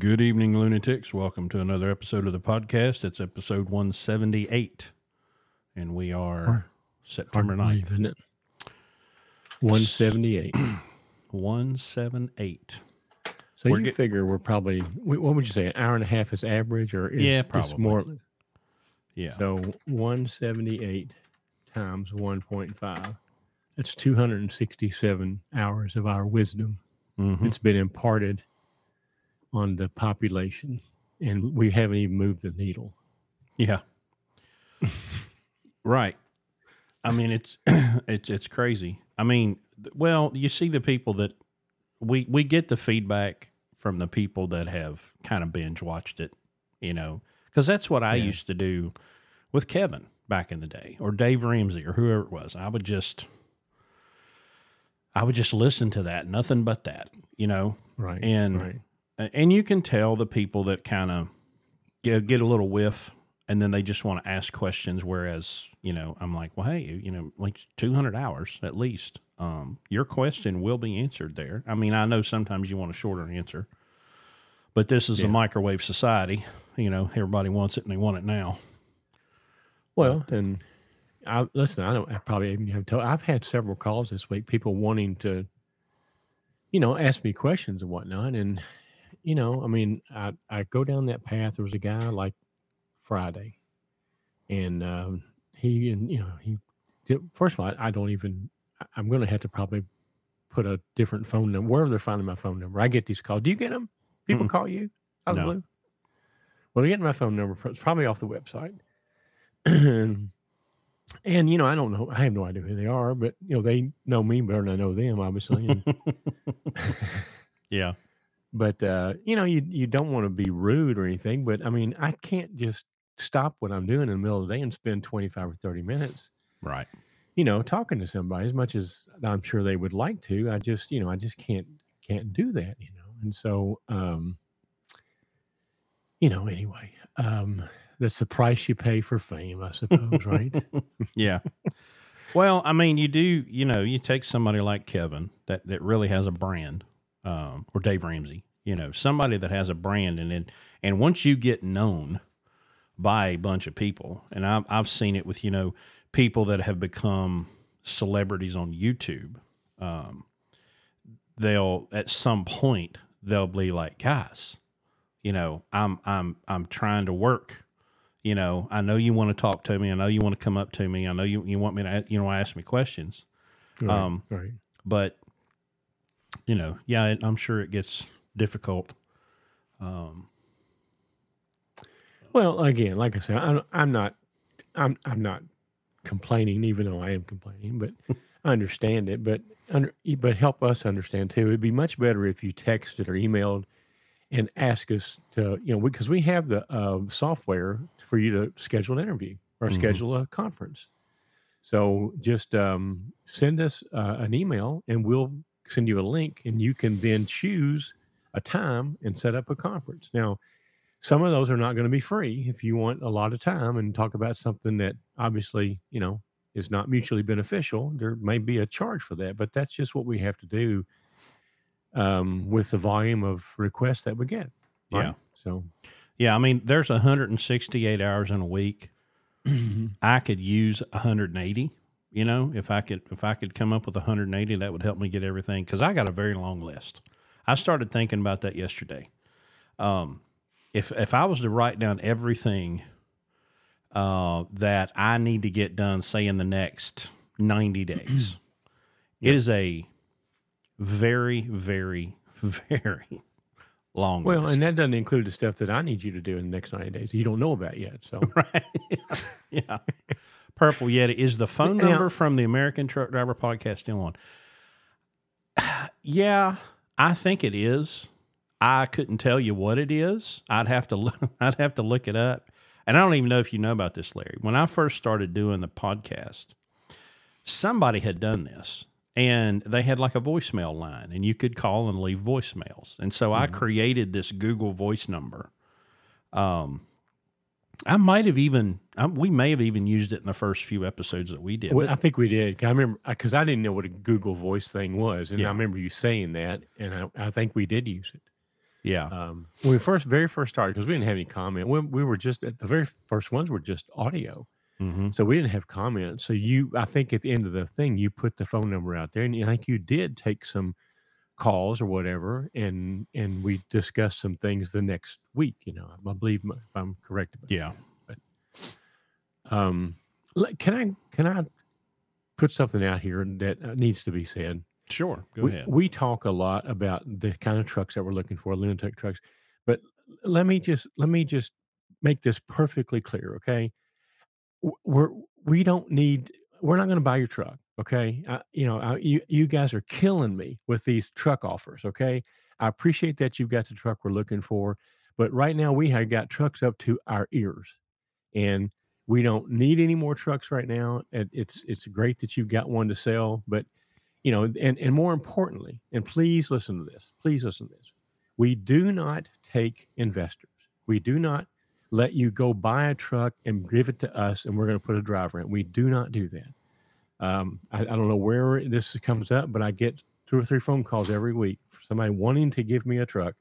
Good evening, lunatics. Welcome to another episode of the podcast. It's episode 178, and we are September Hard to 9th. believe, isn't it? 178. 178. So We're you get- figure we're probably, what would you say, an hour and a half is average or is, Yeah, probably. more? Yeah. So 178 times 1.5. That's 267 hours of our wisdom. Mhm. It's been imparted on the population, and we haven't even moved the needle. Yeah. right. I mean, it's it's it's crazy. I mean, well, you see the people that we we get the feedback from the people that have kind of binge watched it, you know, because that's what I Yeah. used to do with Kevin back in the day, or Dave Ramsey, or whoever it was. I would just I would just listen to that, nothing but that, you know. Right. And right. And you can tell the people that kind of get, get a little whiff and then they just want to ask questions whereas you know i'm like well hey you know like 200 hours at least um, your question will be answered there i mean i know sometimes you want a shorter answer but this is a microwave society you know everybody wants it and they want it now Well, and I listen. I don't. I probably even have told. I've had several calls this week. People wanting to, you know, ask me questions and whatnot. And you know, I mean, I I go down that path. There was a guy like Friday, and um, he and you know he. Did, first of all, I, I don't even. I'm going to have to probably put a different phone number wherever they're finding my phone number. I get these calls. Do you get them? People Mm-mm. call you out of No. blue. Well, they're getting my phone number. It's probably off the website. and you know, I don't know. I have no idea who they are, but you know, they know me better than I know them, obviously. And, yeah but uh, you know, you you don't want to be rude or anything. But I mean, I can't just stop what I'm doing in the middle of the day and spend 25 or 30 minutes, right you know, talking to somebody as much as I'm sure they would like to. I just, you know, I just can't can't do that, you know. And so, um, you know, anyway, um, that's the price you pay for fame, I suppose, right? yeah well i mean you do you know you take somebody like kevin that that really has a brand um, or dave ramsey you know somebody that has a brand and then and once you get known by a bunch of people and I've, I've seen it with you know people that have become celebrities on youtube um, they'll at some point they'll be like guys you know i'm i'm i'm trying to work you know, I know you want to talk to me. I know you want to come up to me. I know you, you want me to, you know, ask me questions. Right, Um, right. But, you know, yeah, it, I'm sure it gets difficult. Um, Well, again, like I said, I'm, I'm not, I'm, I'm not complaining, even though I am complaining, but I understand it. But under, but help us understand too. It'd be much better if you texted or emailed and ask us to, you know, because we have the uh, software for you to schedule an interview or Mhm. schedule a conference. So just um, send us uh, an email, and we'll send you a link, and you can then choose a time and set up a conference. Now, some of those are not going to be free if you want a lot of time and talk about something that obviously you know is not mutually beneficial there may be a charge for that but that's just what we have to do um, with the volume of requests that we get Yeah. so yeah, I mean, there's 168 hours in a week. I could use 180. You know, if I could, if I could come up with 180, that would help me get everything. Because I got a very long list. I started thinking about that yesterday. Um, if if I was to write down everything uh, that I need to get done, say in the next 90 days, Yeah. it is a very, very, very long. List. Well list. and that doesn't include the stuff that i need you to do in the next 90 days you don't know about yet so right? yeah. Purple Yeti is the phone Now- number from the American Truck Driver Podcast still on? yeah, I think it is. I couldn't tell you what it is. I'd have to look, I'd have to look it up. And I don't even know if you know about this, Larry. When I first started doing the podcast, somebody had done this and they had like a voicemail line and you could call and leave voicemails. And so I Mhm. created this Google voice number. Um, I might have even, I, we may have even used it in the first few episodes that we did. Well, I think we did. I remember because I didn't know what a Google Voice thing was, and Yeah. I remember you saying that, and I, I think we did use it. Yeah. Um, when we first, very first started, because we didn't have any comment, we, we were just the very first ones were just audio, hmm so we didn't have comments. So you, I think, at the end of the thing, you put the phone number out there, and I think you did take some calls or whatever, and and we discuss some things the next week. You know, I believe if I'm correct about Yeah. Um, can I can I put something out here that uh, needs to be said? Sure. Go we, ahead. we talk a lot about the kind of trucks that we're looking for, lunatic trucks. But let me just let me just make this perfectly clear, okay? We're we don't need we're not going to buy your truck, okay? I, you know, I, you you guys are killing me with these truck offers, okay? I appreciate that you've got the truck we're looking for, but right now we have got trucks up to our ears, and we don't need any more trucks right now. And it's it's great that you've got one to sell, but you know, and and more importantly, and please listen to this. Please listen to this. We do not take investors. We do not let you go buy a truck and give it to us, and we're going to put a driver in. We do not do that. Um, I, I don't know where this comes up, but I get two or three phone calls every week for somebody wanting to give me a truck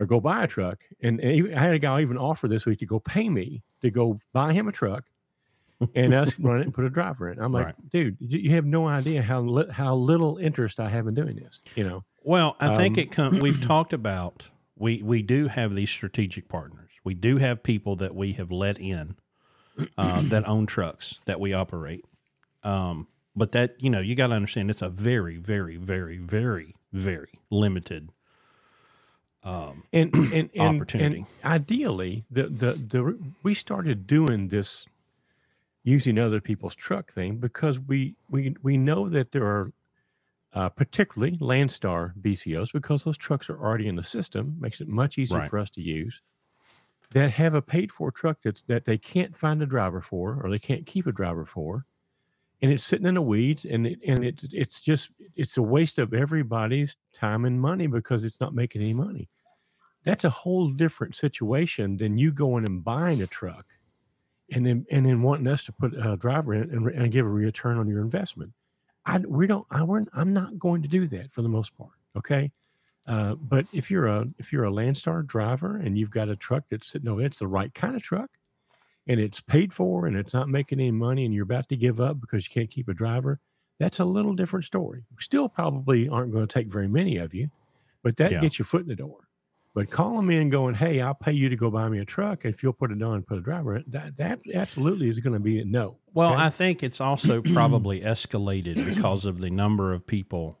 or go buy a truck. And, and even, I had a guy even offer this week to go pay me to go buy him a truck and us run it and put a driver in. I'm like, Right. dude, you have no idea how li- how little interest I have in doing this. You know, Well, I think Um, it comes. We've talked about we we do have these strategic partners. We do have people that we have let in uh, that own trucks that we operate. Um, but that you know you got to understand it's a very very very very very limited. Um, and and and, and Opportunity. ideally, the, the the we started doing this using other people's truck thing because we we we know that there are uh, particularly Landstar BCOs because those trucks are already in the system makes it much easier Right. for us to use that have a paid for truck that's that they can't find a driver for or they can't keep a driver for and it's sitting in the weeds and it, and it's it's just it's a waste of everybody's time and money because it's not making any money that's a whole different situation than you going and buying a truck and then and then wanting us to put a driver in and, and give a return on your investment. I we don't I we're, I'm not going to do that for the most part. Okay. Uh, but if you're a if you're a Landstar driver and you've got a truck that's sitting no, it's the right kind of truck, and it's paid for and it's not making any money, and you're about to give up because you can't keep a driver, that's a little different story. Still, probably aren't going to take very many of you, but that Yeah. gets your foot in the door. But call them in going, hey, I'll pay you to go buy me a truck if you'll put it on and put a driver in. That that absolutely is going to be a no. well, Okay. I think it's also probably escalated because of the number of people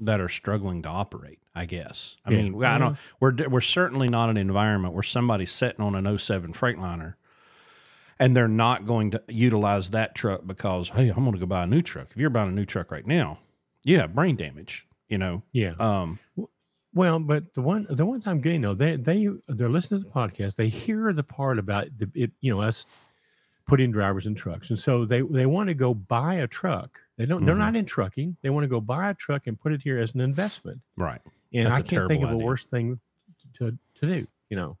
that are struggling to operate. I guess. I Yeah. mean, I don't. We're we're certainly not an environment where somebody's sitting on an 07 Freightliner, and they're not going to utilize that truck because hey, I'm going to go buy a new truck. If you're buying a new truck right now, you have brain damage. You know. Yeah. Um. Well, but the one the ones I'm getting though, they they they're listening to the podcast. They hear the part about the it, you know us putting drivers in trucks, and so they they want to go buy a truck. They don't. They're Mhm. not in trucking. They want to go buy a truck and put it here as an investment. Right. And That's I can't think of terrible a worse thing to to do. You know,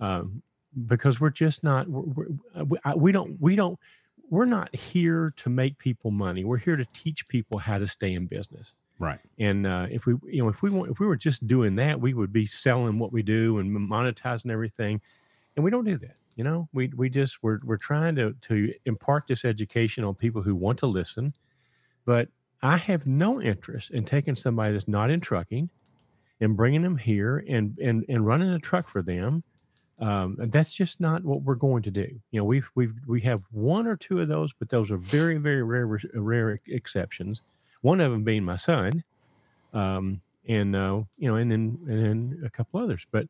um, because we're just not. We're, we're, we don't. We don't. We're not here to make people money. We're here to teach people how to stay in business. Right. And uh, if we, you know, if we want, if we were just doing that, we would be selling what we do and monetizing everything, and we don't do that. You know, we we just we're we're trying to to impart this education on people who want to listen, but I have no interest in taking somebody that's not in trucking and bringing them here and and and running a truck for them. Um, that's just not what we're going to do. You know, we've we've we have one or two of those, but those are very very rare rare exceptions. One of them being my son, um, and uh, you know, and then and then a couple others. But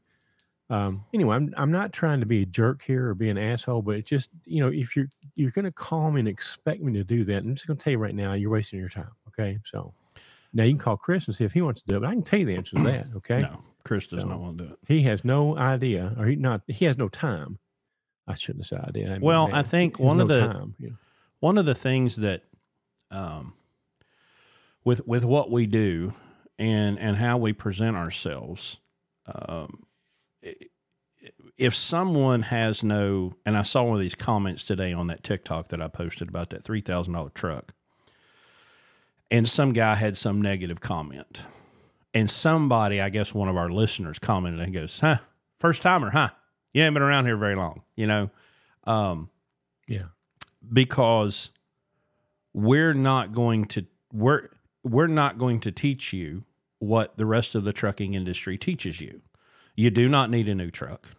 um, anyway, I'm I'm not trying to be a jerk here or be an asshole, but it's just you know, if you're you're going to call me and expect me to do that, I'm just going to tell you right now, you're wasting your time. Okay, so now you can call Chris and see if he wants to do it. But I can tell you the answer to that. Okay, No, Chris does So- not want to do it. he has no idea, or he not he has no time. I shouldn't have said idea. I mean, Well, man, I think one of the time, you know. one of the things that um, with with what we do and and how we present ourselves um, if someone has no and i saw one of these comments today on that tiktok that i posted about that $3000 truck and some guy had some negative comment and somebody, I guess one of our listeners commented and goes, "Huh, first timer, huh? You haven't been around here very long, you know." Um, Yeah. because we're not going to we're we're not going to teach you what the rest of the trucking industry teaches you. You do not need a new truck.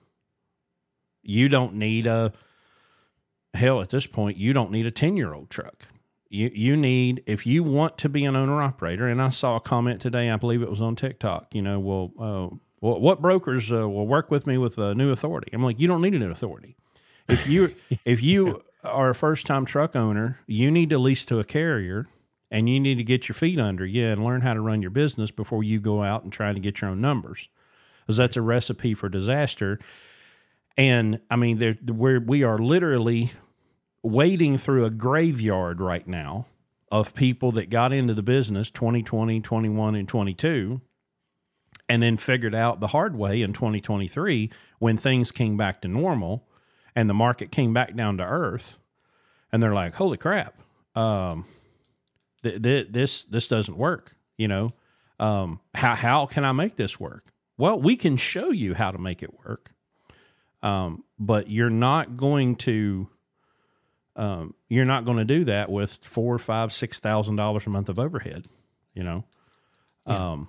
You don't need a hell at this point you don't need a 10-year-old truck. You you need if you want to be an owner operator and I saw a comment today I believe it was on TikTok, you know, well uh, well, what brokers uh, will work with me with a new authority? I'm like, you don't need a new authority. If you if you are a first time truck owner, you need to lease to a carrier and you need to get your feet under you and learn how to run your business before you go out and try to get your own numbers. Because that's a recipe for disaster. And I mean, we're, we are literally wading through a graveyard right now of people that got into the business 2020, 21, and 22 and then figured out the hard way in 2023 when things came back to normal and the market came back down to earth and they're like holy crap um, th- th- this this doesn't work you know um, how, how can i make this work well we can show you how to make it work um, but you're not going to um, you're not going to do that with four five six thousand dollars a month of overhead you know um,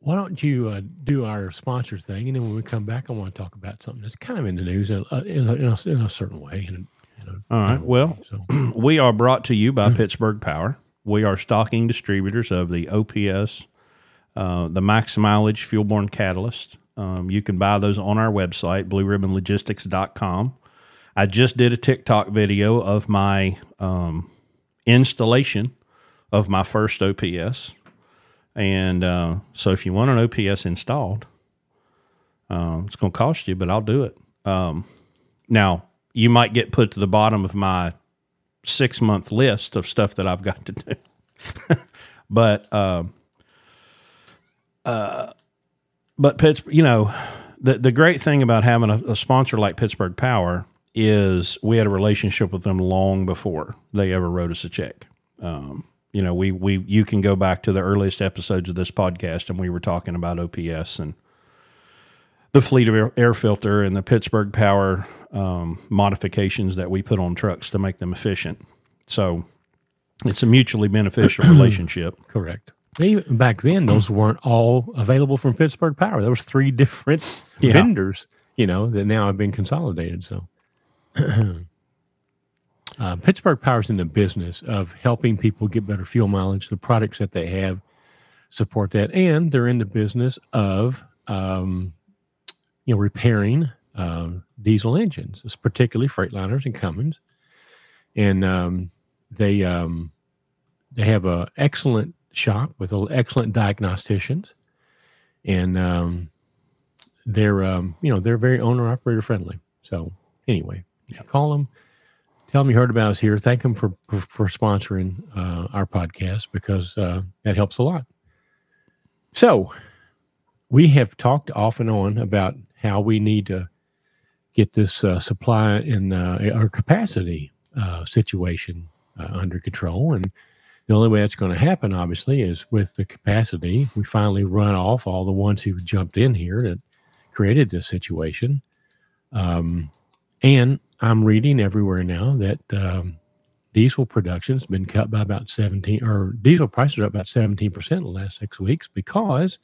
Why don't you uh, do our sponsor thing, and then when we come back, I want to talk about something that's kind of in the news in a, in a, in a, in a certain way. In a, in a All right. Well, so we are brought to you by Pittsburgh Power. We are stocking distributors of the OPS, uh, the max mileage fuel borne catalyst. Um, you can buy those on our website, blueribbonlogistics.com. I just did a TikTok video of my um, installation of my first OPS. And uh, so if you want an OPS installed, uh, it's going to cost you, but I'll do it. Um, now, you might get put to the bottom of my six month list of stuff that I've got to do. but um, uh, but Pittsburgh, you know, the the great thing about having a, a sponsor like Pittsburgh Power is we had a relationship with them long before they ever wrote us a check. Um, you know, we we you can go back to the earliest episodes of this podcast, and we were talking about OPS and the fleet of air, air filter and the Pittsburgh Power um, modifications that we put on trucks to make them efficient. So it's a mutually beneficial relationship. correct. Even back then, those weren't all available from Pittsburgh Power. There was three different Yeah. vendors, you know, that now have been consolidated. So, uh, Pittsburgh Power is in the business of helping people get better fuel mileage. The products that they have support that, and they're in the business of, um, you know, repairing um, diesel engines, it's particularly Freightliners and Cummins, and um, they um, they have a excellent shop with excellent diagnosticians, and um, they're um, you know they're very owner operator friendly. So anyway, call them, tell them you heard about us here. Thank them for for, for sponsoring uh, our podcast because uh, that helps a lot. So we have talked off and on about how we need to get this uh, supply and uh, our capacity uh, situation uh, under control and the only way that's going to happen, obviously, is with the capacity. We finally run off all the ones who jumped in here that created this situation. Um, and I'm reading everywhere now that um, diesel production's been cut by about 17, or diesel prices are up about 17% in the last six weeks because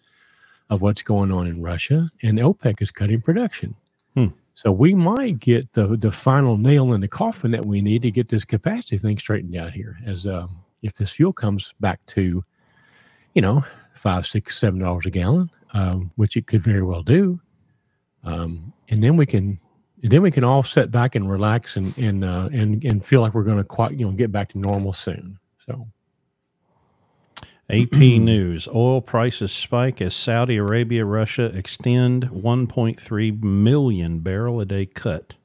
of what's going on in Russia, and OPEC is cutting production. Hmm. So we might get the the final nail in the coffin that we need to get this capacity thing straightened out here. As um, if this fuel comes back to, you know, five, six, seven dollars a gallon, um, which it could very well do, um, and then we can, and then we can all sit back and relax and and uh, and and feel like we're going to quite, you know, get back to normal soon. So AP News oil prices spike as Saudi Arabia, Russia extend 1.3 million barrel a day cut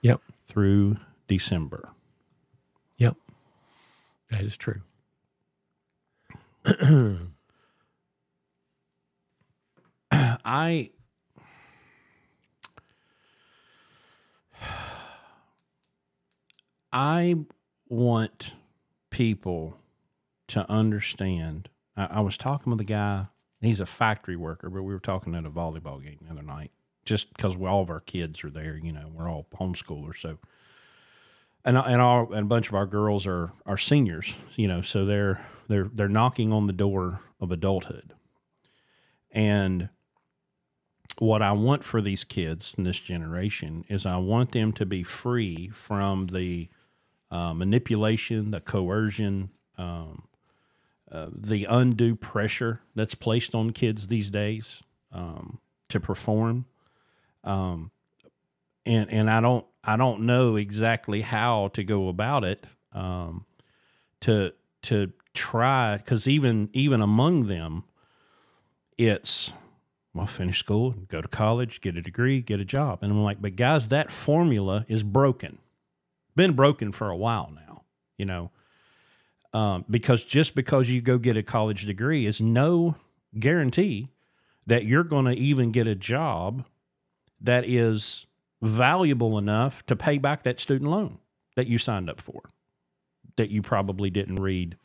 yep, through December. That is true. I I want people to understand. I, I was talking with a guy he's a factory worker. But we were talking at a volleyball game the other night, just because all of our kids are there. You know, we're all homeschoolers, so and and our and a bunch of our girls are are seniors. You know, so they're they're they're knocking on the door of adulthood, and what I want for these kids in this generation is I want them to be free from the uh, manipulation, the coercion, um, uh, the undue pressure that's placed on kids these days um, to perform. Um, and and I don't I don't know exactly how to go about it um, to to try because even even among them, it's well finish school, go to college, get a degree, get a job, and I'm like, but guys, that formula is broken, been broken for a while now, you know, um, because just because you go get a college degree is no guarantee that you're going to even get a job that is valuable enough to pay back that student loan that you signed up for, that you probably didn't read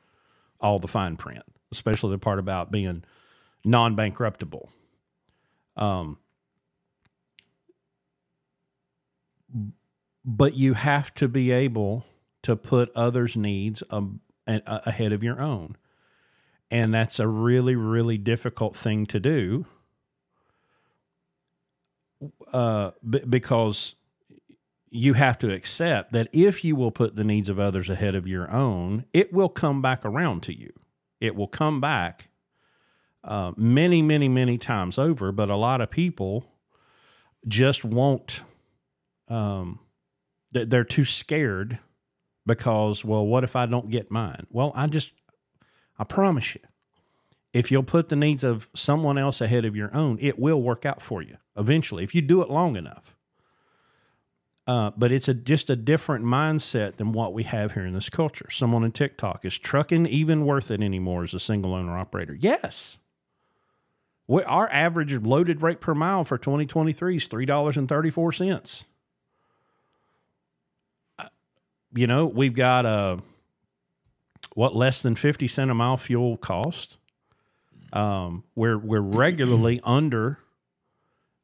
all the fine print, especially the part about being non bankruptable. Um, but you have to be able to put others' needs um, ahead of your own. And that's a really, really difficult thing to do uh, b- because you have to accept that if you will put the needs of others ahead of your own, it will come back around to you. It will come back uh, many, many, many times over. But a lot of people just won't. Um, they're too scared because, well, what if I don't get mine? Well, I just, I promise you, if you'll put the needs of someone else ahead of your own, it will work out for you eventually if you do it long enough. Uh, but it's a just a different mindset than what we have here in this culture. Someone in TikTok is trucking even worth it anymore as a single owner operator. Yes. We, our average loaded rate per mile for 2023 is $3.34. Uh, you know, we've got a what less than 50 cent a mile fuel cost. Um, we're we're regularly under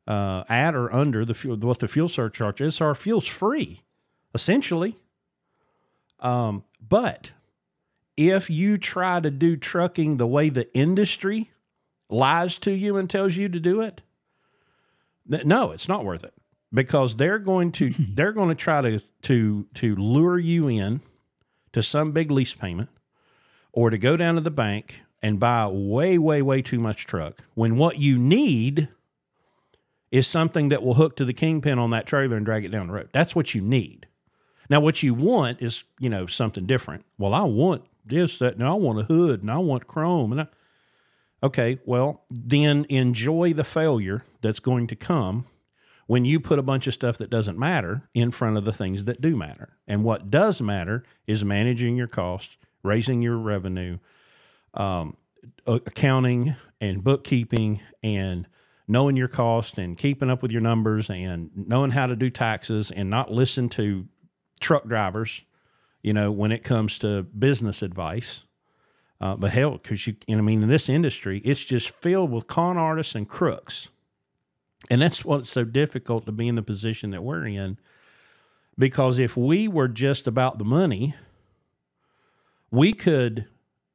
uh, at or under the fuel what the fuel surcharge is. So our fuel's free, essentially. Um, but if you try to do trucking the way the industry lies to you and tells you to do it, th- no, it's not worth it because they're going to they're going to try to to to lure you in to some big lease payment or to go down to the bank and buy way, way, way too much truck when what you need is something that will hook to the kingpin on that trailer and drag it down the road. That's what you need. Now, what you want is, you know, something different. Well, I want this, that, and I want a hood and I want chrome. And I, okay, well, then enjoy the failure that's going to come when you put a bunch of stuff that doesn't matter in front of the things that do matter. And what does matter is managing your costs, raising your revenue, um, accounting and bookkeeping and knowing your cost and keeping up with your numbers and knowing how to do taxes and not listen to truck drivers, you know, when it comes to business advice. Uh, but hell, because you, I mean, in this industry, it's just filled with con artists and crooks. And that's what's so difficult to be in the position that we're in. Because if we were just about the money, we could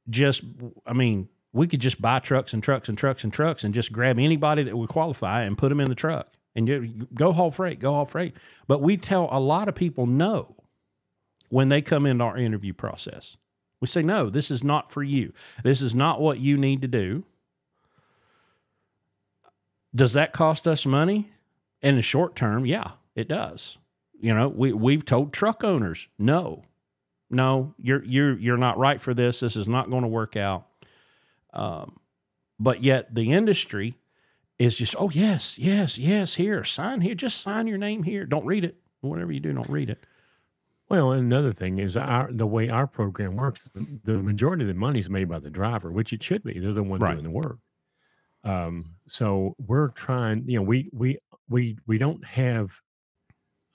just, I mean, we could just buy trucks and trucks and trucks and trucks and just grab anybody that would qualify and put them in the truck and go haul freight, go haul freight. But we tell a lot of people no when they come into our interview process. We say, no, this is not for you. This is not what you need to do. Does that cost us money? In the short term, yeah, it does. You know, we, we've told truck owners, no, no, you're you're you're not right for this. This is not going to work out. Um, but yet the industry is just, oh yes, yes, yes, here, sign here, just sign your name here. Don't read it. Whatever you do, don't read it. Well, another thing is our the way our program works. The majority of the money is made by the driver, which it should be. They're the one right. doing the work. Um, so we're trying. You know, we we we we don't have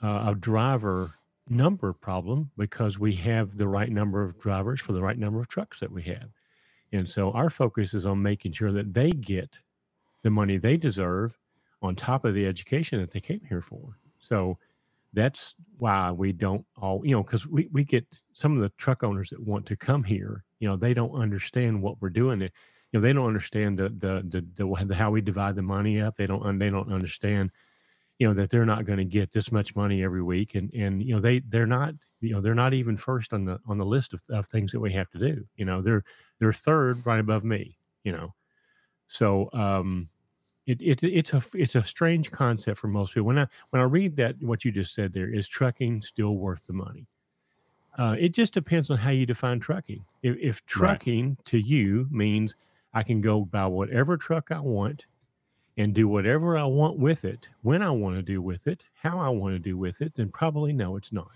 uh, a driver number problem because we have the right number of drivers for the right number of trucks that we have. And so our focus is on making sure that they get the money they deserve on top of the education that they came here for. So that's why we don't all, you know, because we, we get some of the truck owners that want to come here, you know, they don't understand what we're doing. You know, they don't understand the, the, the, the, how we divide the money up. They don't, they don't understand, you know, that they're not going to get this much money every week. And, and, you know, they, they're not, you know, they're not even first on the, on the list of, of things that we have to do. You know, they're, they're third right above me, you know. So, um, it, it it's a it's a strange concept for most people. When I when I read that what you just said there is trucking still worth the money. Uh, it just depends on how you define trucking. If, if trucking right. to you means I can go buy whatever truck I want and do whatever I want with it, when I want to do with it, how I want to do with it, then probably no, it's not.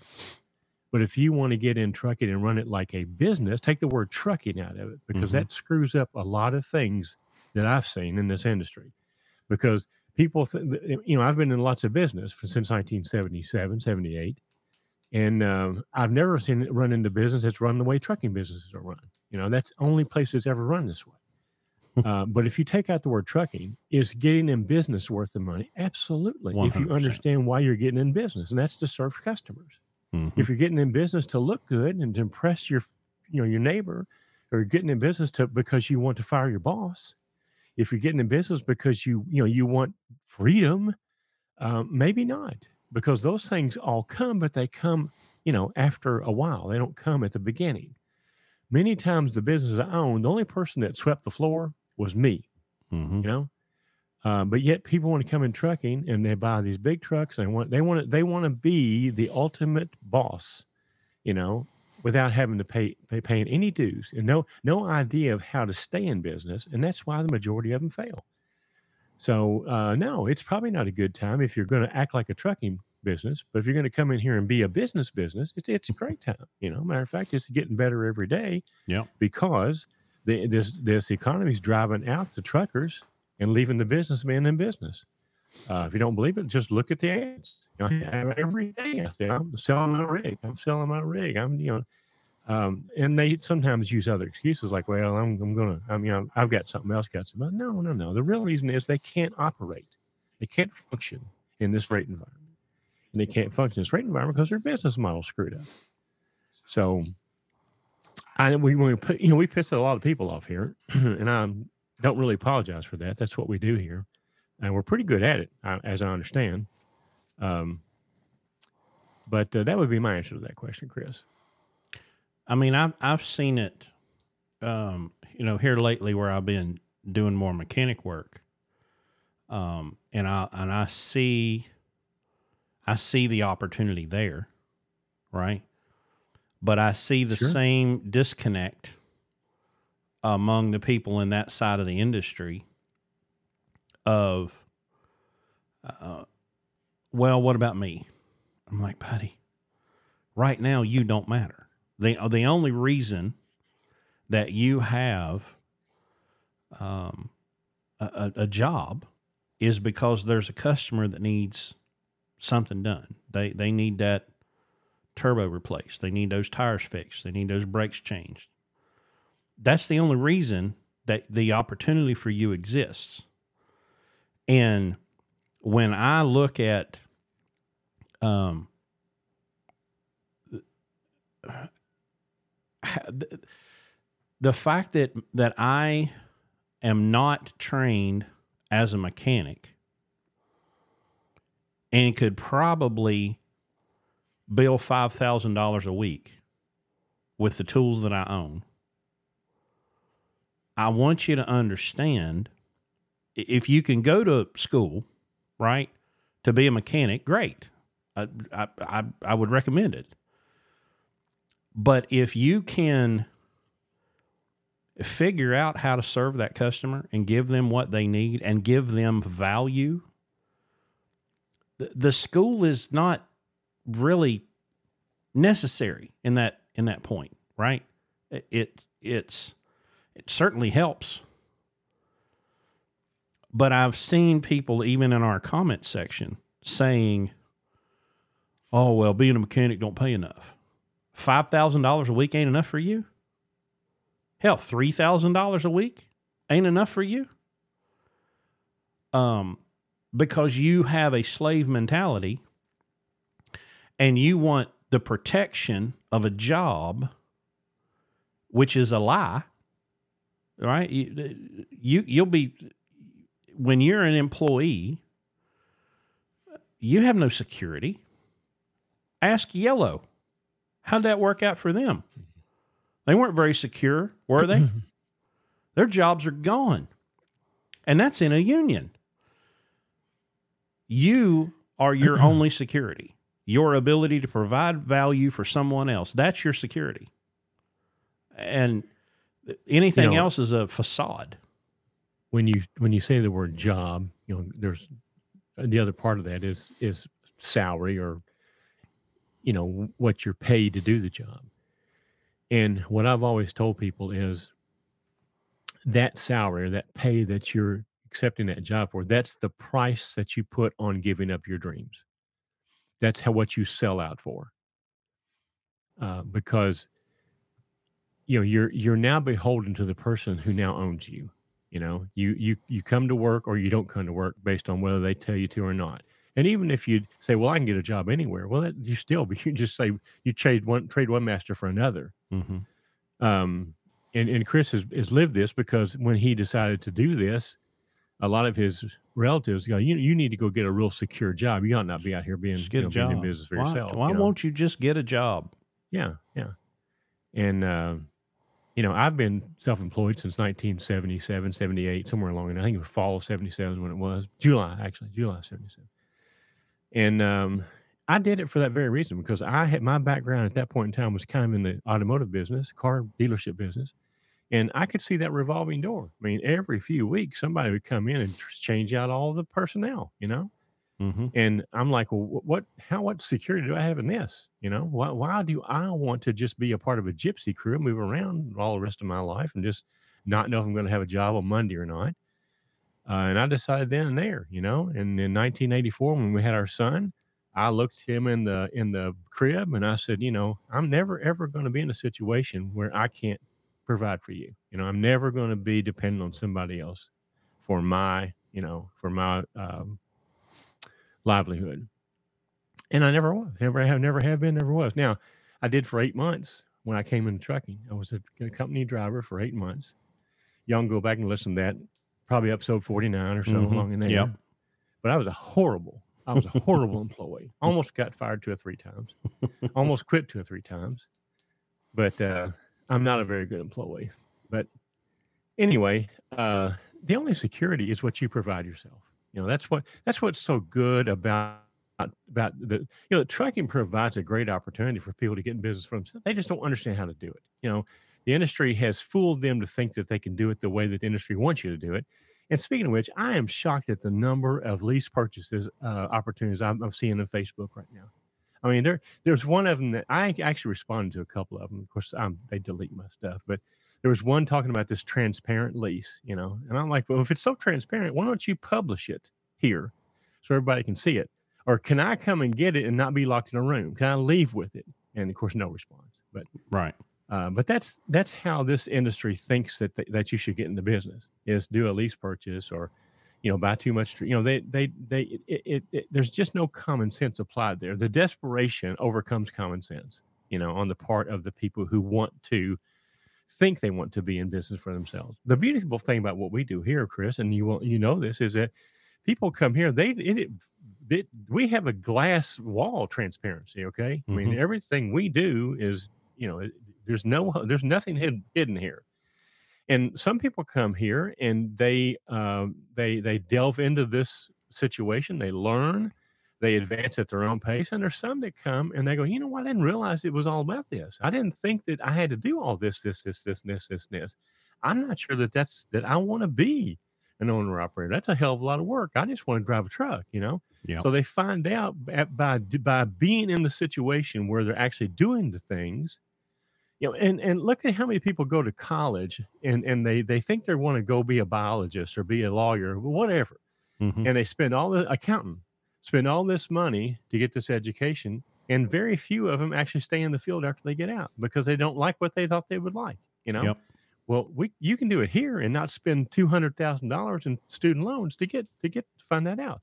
But if you want to get in trucking and run it like a business, take the word trucking out of it because mm-hmm. that screws up a lot of things that I've seen in this industry because people, th- you know, I've been in lots of business since 1977, 78. And um, I've never seen it run into business that's run the way trucking businesses are run. You know, that's the only place that's ever run this way. uh, but if you take out the word trucking, is getting in business worth the money? Absolutely. 100%. If you understand why you're getting in business, and that's to serve customers. Mm-hmm. If you're getting in business to look good and to impress your, you know, your neighbor, or getting in business to because you want to fire your boss, if you're getting in business because you you know you want freedom um, maybe not because those things all come but they come you know after a while they don't come at the beginning many times the business i own the only person that swept the floor was me mm-hmm. you know uh, but yet people want to come in trucking and they buy these big trucks and they want they want to they want to be the ultimate boss you know without having to pay, pay paying any dues and no no idea of how to stay in business, and that's why the majority of them fail. So uh, no, it's probably not a good time if you're going to act like a trucking business, but if you're going to come in here and be a business business, it's it's a great time. You know, matter of fact, it's getting better every day. Yeah, because the, this this economy is driving out the truckers and leaving the businessmen in business. Uh, if you don't believe it, just look at the ads. You know, every day I'm selling my rig. I'm selling my rig. I'm you know, um, and they sometimes use other excuses like, well, I'm I'm gonna I mean i have got something else got some. No, no, no. The real reason is they can't operate. They can't function in this rate environment, and they can't function in this rate environment because their business model screwed up. So, I we, we put, you know we pissed a lot of people off here, and I don't really apologize for that. That's what we do here and we're pretty good at it, as I understand. Um, but uh, that would be my answer to that question, Chris. I mean, I've I've seen it, um, you know, here lately where I've been doing more mechanic work, um, and I and I see, I see the opportunity there, right? But I see the sure. same disconnect among the people in that side of the industry of, uh, well, what about me? I'm like, buddy, right now you don't matter. The, the only reason that you have um, a, a job is because there's a customer that needs something done. They, they need that turbo replaced. They need those tires fixed. They need those brakes changed. That's the only reason that the opportunity for you exists. And when I look at um, the fact that that I am not trained as a mechanic and could probably bill five thousand dollars a week with the tools that I own. I want you to understand if you can go to school, right, to be a mechanic, great. I, I, I, would recommend it. But if you can figure out how to serve that customer and give them what they need and give them value, the, the school is not really necessary in that in that point, right? It, it it's it certainly helps but I've seen people, even in our comment section, saying, "Oh well, being a mechanic don't pay enough. Five thousand dollars a week ain't enough for you." Hell, three thousand dollars a week ain't enough for you. Um, because you have a slave mentality, and you want the protection of a job, which is a lie. Right? You, you you'll be when you're an employee. You have no security. Ask Yellow. How'd that work out for them? They weren't very secure, were they? Their jobs are gone. And that's in a union. You are your only security. Your ability to provide value for someone else. That's your security. And anything You know- else is a facade. when you when you say the word job, you know, there's the other part of that is is salary or you know what you're paid to do the job. And what I've always told people is that salary or that pay that you're accepting that job for, that's the price that you put on giving up your dreams. That's how what you sell out for. Uh, because you know you're you're now beholden to the person who now owns you you know you you you come to work or you don't come to work based on whether they tell you to or not and even if you say well i can get a job anywhere well that, you still but you just say you trade one trade one master for another Mm-hmm. um and and chris has, has lived this because when he decided to do this a lot of his relatives go you, you need to go get a real secure job you ought not be out here being, Just you know, a job. in business for why yourself why you know? won't you just get a job? Yeah, yeah. And uh, you know, I've been self-employed since 1977, 78, somewhere along. And I think it was fall of 77 when it was. July, actually, July 77. And um, I did it for that very reason because I had my background at that point in time was kind of in the automotive business, car dealership business. And I could see that revolving door. I mean, every few weeks, somebody would come in and change out all the personnel, you know? Mm-hmm. And I'm like, well, what, how, what security do I have in this? You know, why, why do I want to just be a part of a gypsy crew, move around all the rest of my life and just not know if I'm going to have a job on Monday or not? Uh, and I decided then and there, you know, and in 1984, when we had our son, I looked at him in the, in the crib and I said, you know, I'm never, ever going to be in a situation where I can't provide for you. You know, I'm never going to be dependent on somebody else for my, you know, for my, um, livelihood. And I never was. Never have never have been, never was. Now, I did for eight months when I came into trucking. I was a, a company driver for eight months. Y'all can go back and listen to that, probably episode 49 or so Mhm. along in there. Yep. But I was a horrible, I was a horrible employee. Almost got fired two or three times. Almost quit two or three times. But uh, I'm not a very good employee. But anyway, uh, the only security is what you provide yourself. You know, that's what that's what's so good about about the you know trucking provides a great opportunity for people to get in business for themselves. They just don't understand how to do it. You know, the industry has fooled them to think that they can do it the way that the industry wants you to do it. And speaking of which, I am shocked at the number of lease purchases uh, opportunities I'm, I'm seeing on Facebook right now. I mean, there there's one of them that I actually responded to a couple of them. Of course, um, they delete my stuff, but there was one talking about this transparent lease, you know, and I'm like, well, if it's so transparent, why don't you publish it here so everybody can see it? Or can I come and get it and not be locked in a room? Can I leave with it? And of course, no response. But Right. uh, but that's that's how this industry thinks that th- that you should get in the business is do a lease purchase or you know buy too much. You know they they they it, it, it, there's just no common sense applied there. The desperation overcomes common sense. You know on the part of the people who want to think they want to be in business for themselves. The beautiful thing about what we do here, Chris, and you will you know this is that people come here they it, it, it we have a glass wall transparency. Okay, I mean Mhm. everything we do is you know there's no there's nothing hid, hidden here and some people come here and they um, they they delve into this situation they learn they advance at their own pace and there's some that come and they go you know what? I didn't realize it was all about this. I didn't think that i had to do all this this this this this this this. I'm not sure that that's that i want to be an owner operator. That's a hell of a lot of work. I just want to drive a truck you know? Yeah. so they find out by, by by being in the situation where they're actually doing the things you know and and look at how many people go to college and and they they think they want to go be a biologist or be a lawyer or whatever Mhm. and they spend all the accountant spend all this money to get this education and very few of them actually stay in the field after they get out because they don't like what they thought they would like you know Yep. well, we you can do it here and not spend two hundred thousand dollars in student loans to get to get to find that out.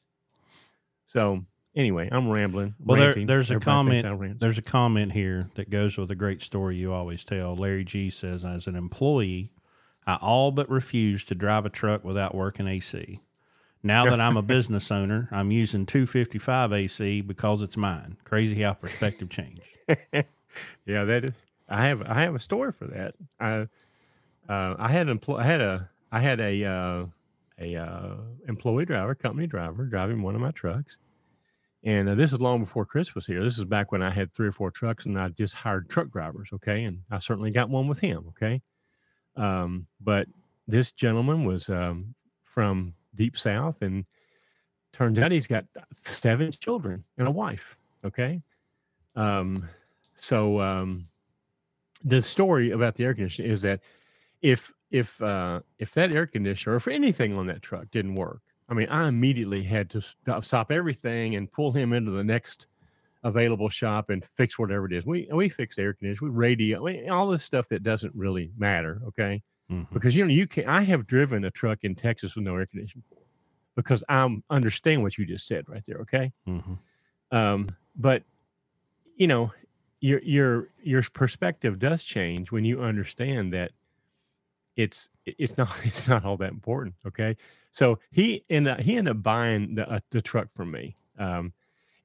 So anyway, I'm rambling. Well, there, there's a Everybody I comment. There's a comment here that goes with a great story you always tell. Larry G says, as an employee, I all but refuse to drive a truck without working AC. Now that I'm a business owner, I'm using 255 AC because it's mine. Crazy how perspective changed. yeah, that is, I have I have a story for that. I uh, I had an I had a I had a uh, a uh, employee driver, company driver, driving one of my trucks, and uh, this is long before Chris was here. This is back when I had three or four trucks, and I just hired truck drivers. Okay, and I certainly got one with him. Okay, um, but this gentleman was um, from deep south, and turns out he's got seven children and a wife. Okay, um, so um, the story about the air conditioner is that if if uh, if that air conditioner or if anything on that truck didn't work, I mean, I immediately had to stop, everything and pull him into the next available shop and fix whatever it is. We we fix air conditioner, we radio, we, all this stuff that doesn't really matter. Okay, Mhm. because you know you can. I have driven a truck in Texas with no air conditioning because I'm understand what you just said right there. Okay, Mhm. um, but you know your your your perspective does change when you understand that it's it's not it's not all that important okay so he ended up, he ended up buying the, uh, the truck from me um,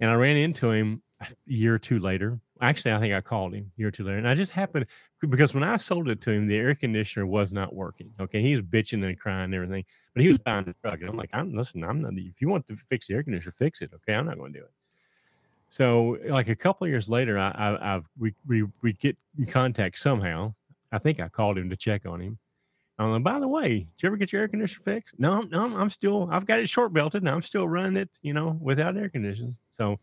and i ran into him year or two later actually i think i called him a year or two later and i just happened because when i sold it to him the air conditioner was not working okay he was bitching and crying and everything but he was buying the truck and i'm like i'm listen i'm not if you want to fix the air conditioner fix it okay i'm not going to do it so, like a couple of years later, I, I, I've we, we we get in contact somehow. I think I called him to check on him. I'm like, by the way, did you ever get your air conditioner fixed? No, no, I'm still I've got it short belted and I'm still running it, you know, without air conditioning. So,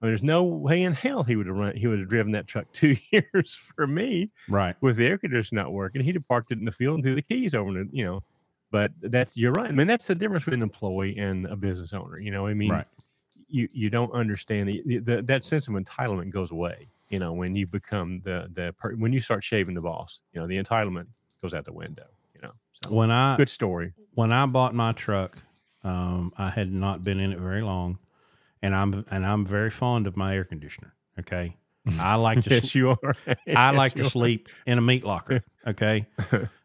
I mean, there's no way in hell he would have run he would have driven that truck two years for me Right. with the air conditioner not working. He'd have parked it in the field and threw the keys over the, you know. But that's you're right. I mean, that's the difference between an employee and a business owner. You know, I mean, Right. you you don't understand the, the, the that sense of entitlement goes away. You know, when you become the the per, when you start shaving the boss, you know, the entitlement goes out the window. You know, so When I good story. when I bought my truck, um, I had not been in it very long, and I'm and I'm very fond of my air conditioner. Okay, I like to Yes, you are. I Yes, like to are. sleep in a meat locker. Okay,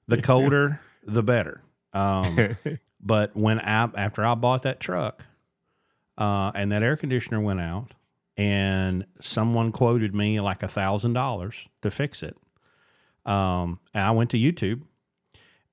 the colder the better. Um, but when I after I bought that truck, uh, and that air conditioner went out, and someone quoted me like a thousand dollars to fix it. Um, and I went to YouTube,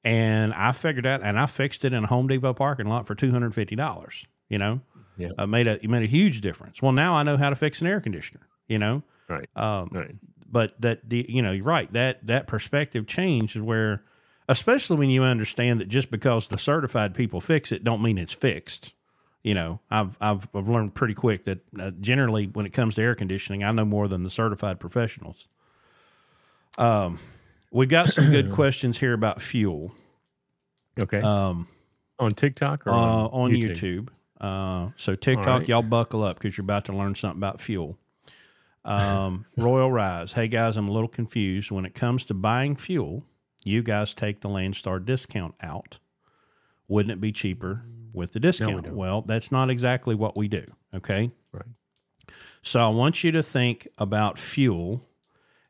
and I figured out, and I fixed it in a Home Depot parking lot for two hundred fifty dollars. You know, Yeah. uh, made a it made a huge difference. Well, now I know how to fix an air conditioner. You know, right, um, right. but that the you know you're right that that perspective change is where especially when you understand that just because the certified people fix it don't mean it's fixed you know i've i've, I've learned pretty quick that uh, generally when it comes to air conditioning i know more than the certified professionals um we got some good questions here about fuel Okay. um on TikTok or uh, on, on YouTube. Uh, so TikTok, right. y'all buckle up because you're about to learn something about fuel. Um, Royal Rise. Hey guys, I'm a little confused. When it comes to buying fuel, you guys take the Landstar discount out. Wouldn't it be cheaper with the discount? don't. well, that's not exactly what we do. Okay. Right. So I want you to think about fuel,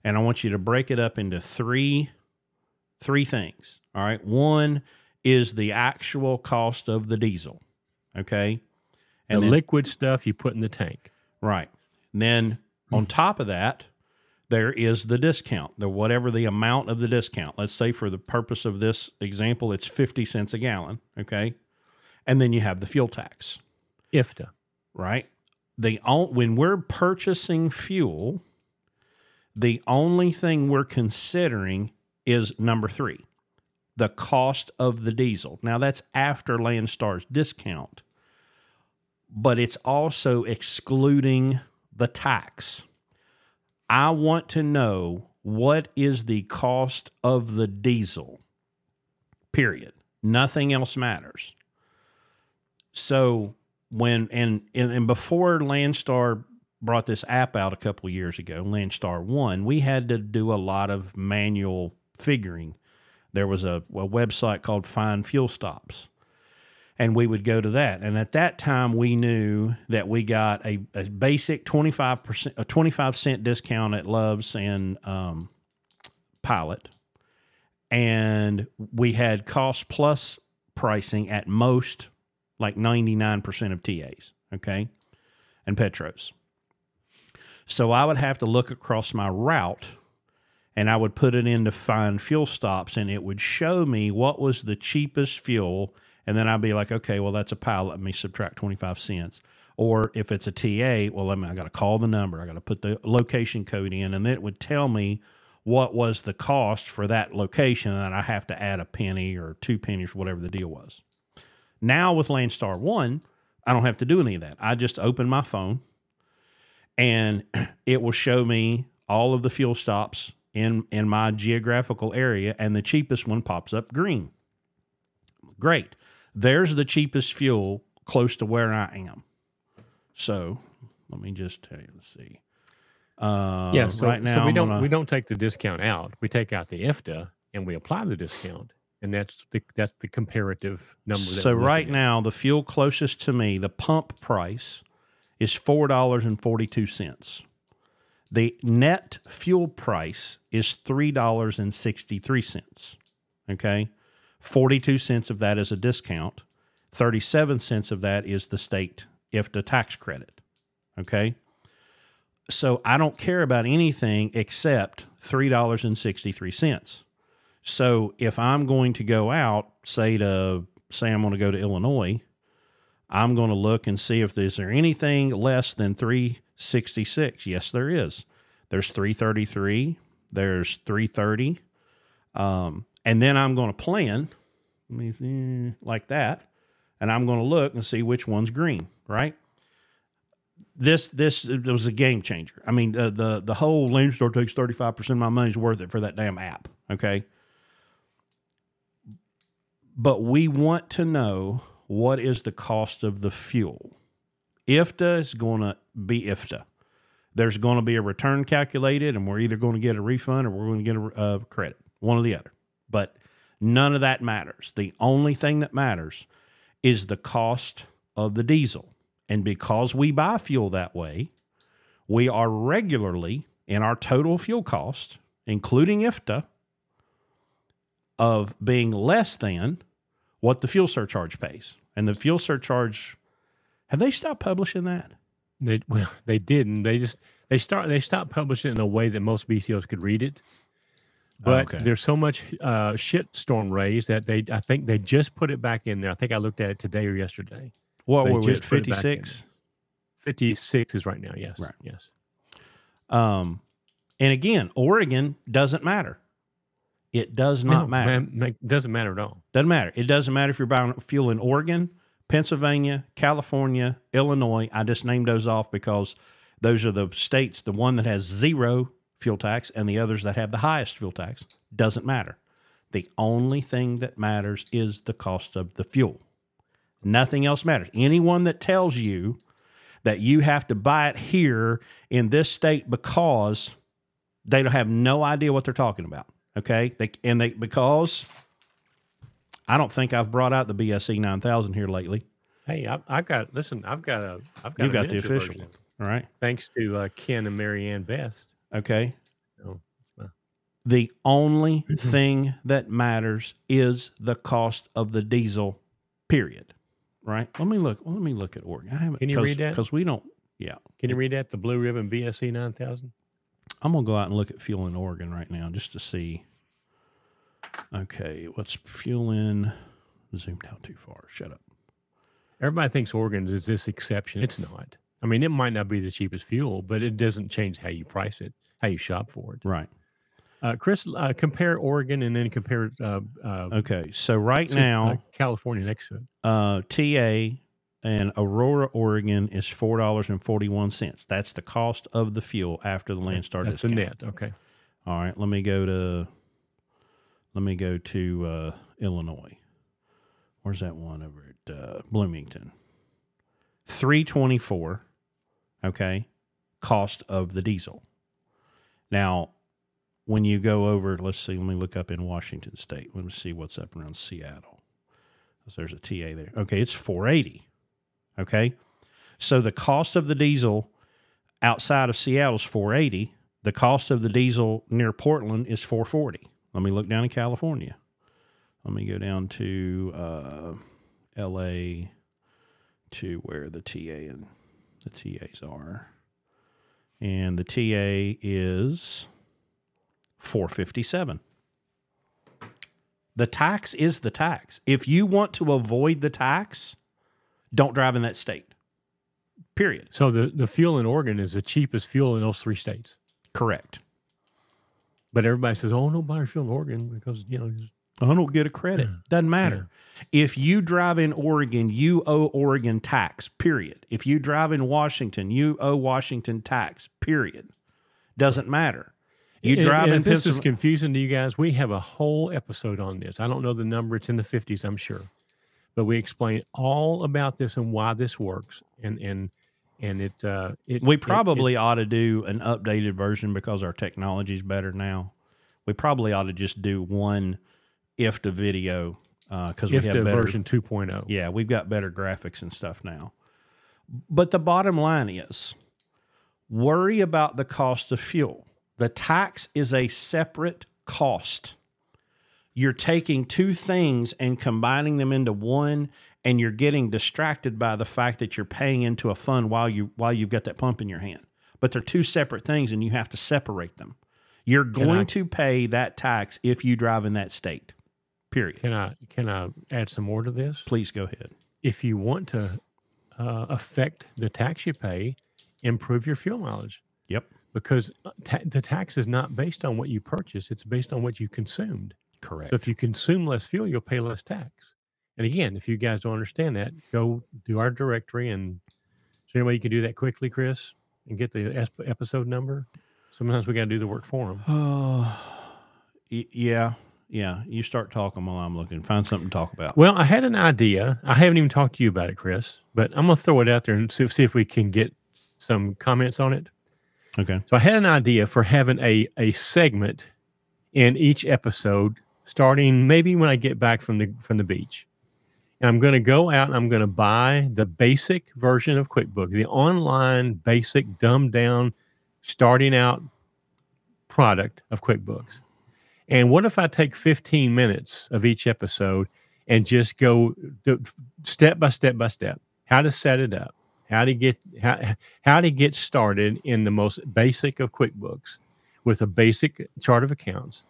and I want you to break it up into three three things. All right. One is the actual cost of the diesel. Okay. the And then, liquid stuff you put in the tank. right. And then on top of that, there is the discount, the whatever the amount of the discount. Let's say for the purpose of this example, it's 50 cents a gallon. Okay. And then you have the fuel tax IFTA. right? The on, when we're purchasing fuel, the only thing we're considering is number three, the cost of the diesel. Now that's after Landstar's discount, but it's also excluding the tax. I want to know what is the cost of the diesel. Period. Nothing else matters. So when and and, and before Landstar brought this app out a couple years ago, Landstar One, we had to do a lot of manual figuring there was a, a website called Find Fuel Stops. And we would go to that. And at that time, we knew that we got a, a basic 25%, a 25 cent discount at Love's and um, Pilot. And we had cost plus pricing at most like 99% of TAs, okay, and Petros. So I would have to look across my route and I would put it in to find fuel stops and it would show me what was the cheapest fuel. And then I'd be like, okay, well, that's a pilot. Let me subtract 25 cents. Or if it's a TA, well, let me, I got to call the number. I got to put the location code in and then it would tell me what was the cost for that location. And I have to add a penny or two pennies, whatever the deal was. Now with Landstar One, I don't have to do any of that. I just open my phone and it will show me all of the fuel stops in in my geographical area and the cheapest one pops up green. Great. There's the cheapest fuel close to where I am. So, let me just tell you, let's see. Uh, yeah, so, right now so we I'm don't gonna- we don't take the discount out. We take out the IFTA and we apply the discount, and that's the that's the comparative number. That So right at. now, the fuel closest to me, the pump price is four dollars and forty two cents. The net fuel price is three dollars and sixty three cents. Okay, forty two cents of that is a discount. Thirty seven cents of that is the state IFTA tax credit. Okay. So I don't care about anything except three dollars and sixty three cents. So if I'm going to go out, say to say I'm going to go to Illinois, I'm going to look and see if there's there anything less than 366. Yes, there is. There's 333. There's 330. Um, and then I'm going to plan like that, and I'm going to look and see which one's green. Right. This this was a game changer. I mean, the the the whole Landstar takes 35 percent of my money's worth it for that damn app. Okay but we want to know what is the cost of the fuel. IFTA is going to be IFTA. There's going to be a return calculated, and we're either going to get a refund or we're going to get a uh, credit, one or the other. But none of that matters. The only thing that matters is the cost of the diesel. And because we buy fuel that way, we are regularly in our total fuel cost, including IFTA, of being less than what the fuel surcharge pays. And the fuel surcharge, have they stopped publishing that? They well, they didn't. They just they start they stopped publishing it in a way that most BCOs could read it. But Okay. there's so much uh, shit storm raised that they I think they just put it back in there. I think I looked at it today or yesterday. What They were we just put it back in 56? Fifty six is right now. Yes. Right. Yes. Um, and again, Oregon doesn't matter. It does not No, matter. man, doesn't matter at all. Doesn't matter. It doesn't matter if you're buying fuel in Oregon, Pennsylvania, California, Illinois. I just named those off because those are the states, the one that has zero fuel tax and the others that have the highest fuel tax. Doesn't matter. The only thing that matters is the cost of the fuel. Nothing else matters. Anyone that tells you that you have to buy it here in this state because they don't have no idea what they're talking about. Okay, they and they because I don't think I've brought out the BSE nine thousand here lately. Hey, I, I've got listen. I've got a. I've got. You a got the official version, all right? Thanks to uh, Ken and Marianne Best. Okay. Oh, well. The only Mm-hmm. thing that matters is the cost of the diesel. Period. Right. Let me look. Let me look at Oregon. I haven't. Can you read that? Because we don't. Yeah. Can you read that? The Blue Ribbon BSC nine thousand. I'm gonna go out and look at fuel in Oregon right now just to see. Okay, what's fuel in? Zoomed out too far. Shut up. Everybody thinks Oregon is this exception. It's not. I mean, it might not be the cheapest fuel, but it doesn't change how you price it, how you shop for it. Right. Uh, Chris, uh, compare Oregon and then compare uh, uh, Okay. So right to, now, uh, California next to it. uh, TA and Aurora, Oregon is four dollars and forty one cents. That's the cost of the fuel after the Landstar That's discount. the net. Okay. All right, let me go to let me go to uh, Illinois. Where's that one over at uh, Bloomington? Three twenty four. Okay, cost of the diesel. Now, when you go over, let's see, let me look up in Washington State. Let me see what's up around Seattle. So there's a TA there. Okay, it's 480. Okay. So the cost of the diesel outside of Seattle is 480. The cost of the diesel near Portland is 440. Let me look down in California. Let me go down to uh, LA to where the TA and the TAs are. And the TA is 457. The tax is the tax. If you want to avoid the tax, don't drive in that state. Period. So the, the fuel in Oregon is the cheapest fuel in those three states. Correct. But everybody says, "Oh, no, buy fuel in Oregon because you know." I don't get a credit. Doesn't matter. If you drive in Oregon, you owe Oregon tax. Period. If you drive in Washington, you owe Washington tax. Period. Doesn't matter. You And- drive and in if this is confusing to you guys, we have a whole episode on this. I don't know the number; it's in the fifties, I'm sure. But we explain all about this and why this works, and and and it. Uh, it We it- it- probably ought to do an updated version because our technology is better now. We probably ought to just do one if the video uh, because we have better version oh. 2.0. Yeah, we've got better graphics and stuff now. But the bottom line is worry about the cost of fuel. The tax is a separate cost. You're taking two things and combining them into one and you're getting distracted by the fact that you're paying into a fund while you while you've got that pump in your hand. But they're two separate things and you have to separate them. You're going I- to pay that tax if you drive in that state. Period. Can I can I add some more to this? Please go ahead. If you want to uh, affect the tax you pay, improve your fuel mileage Yep. because uh, ta- the tax is not based on what you purchase; it's based on what you consumed. Correct. So if you consume less fuel, you'll pay less tax. And again, if you guys don't understand that, go do our directory. And is there any way you can do that quickly, Chris, and get the episode number? Sometimes we got to do the work for them. Oh, yeah, yeah. You start talking while I'm looking. Find something to talk about. Well, I had an idea. I haven't even talked to you about it, Chris, but I'm going to throw it out there and see, see if we can get some comments on it. Okay. So I had an idea for having a a segment in each episode, starting maybe when I get back from the from the beach. And I'm going to go out and I'm going to buy the basic version of QuickBooks, the online basic dumbed down starting out product of QuickBooks. And what if I take 15 minutes of each episode and just go step by step by step, how to set it up, how to get how, how to get started in the most basic of QuickBooks with a basic chart of accounts,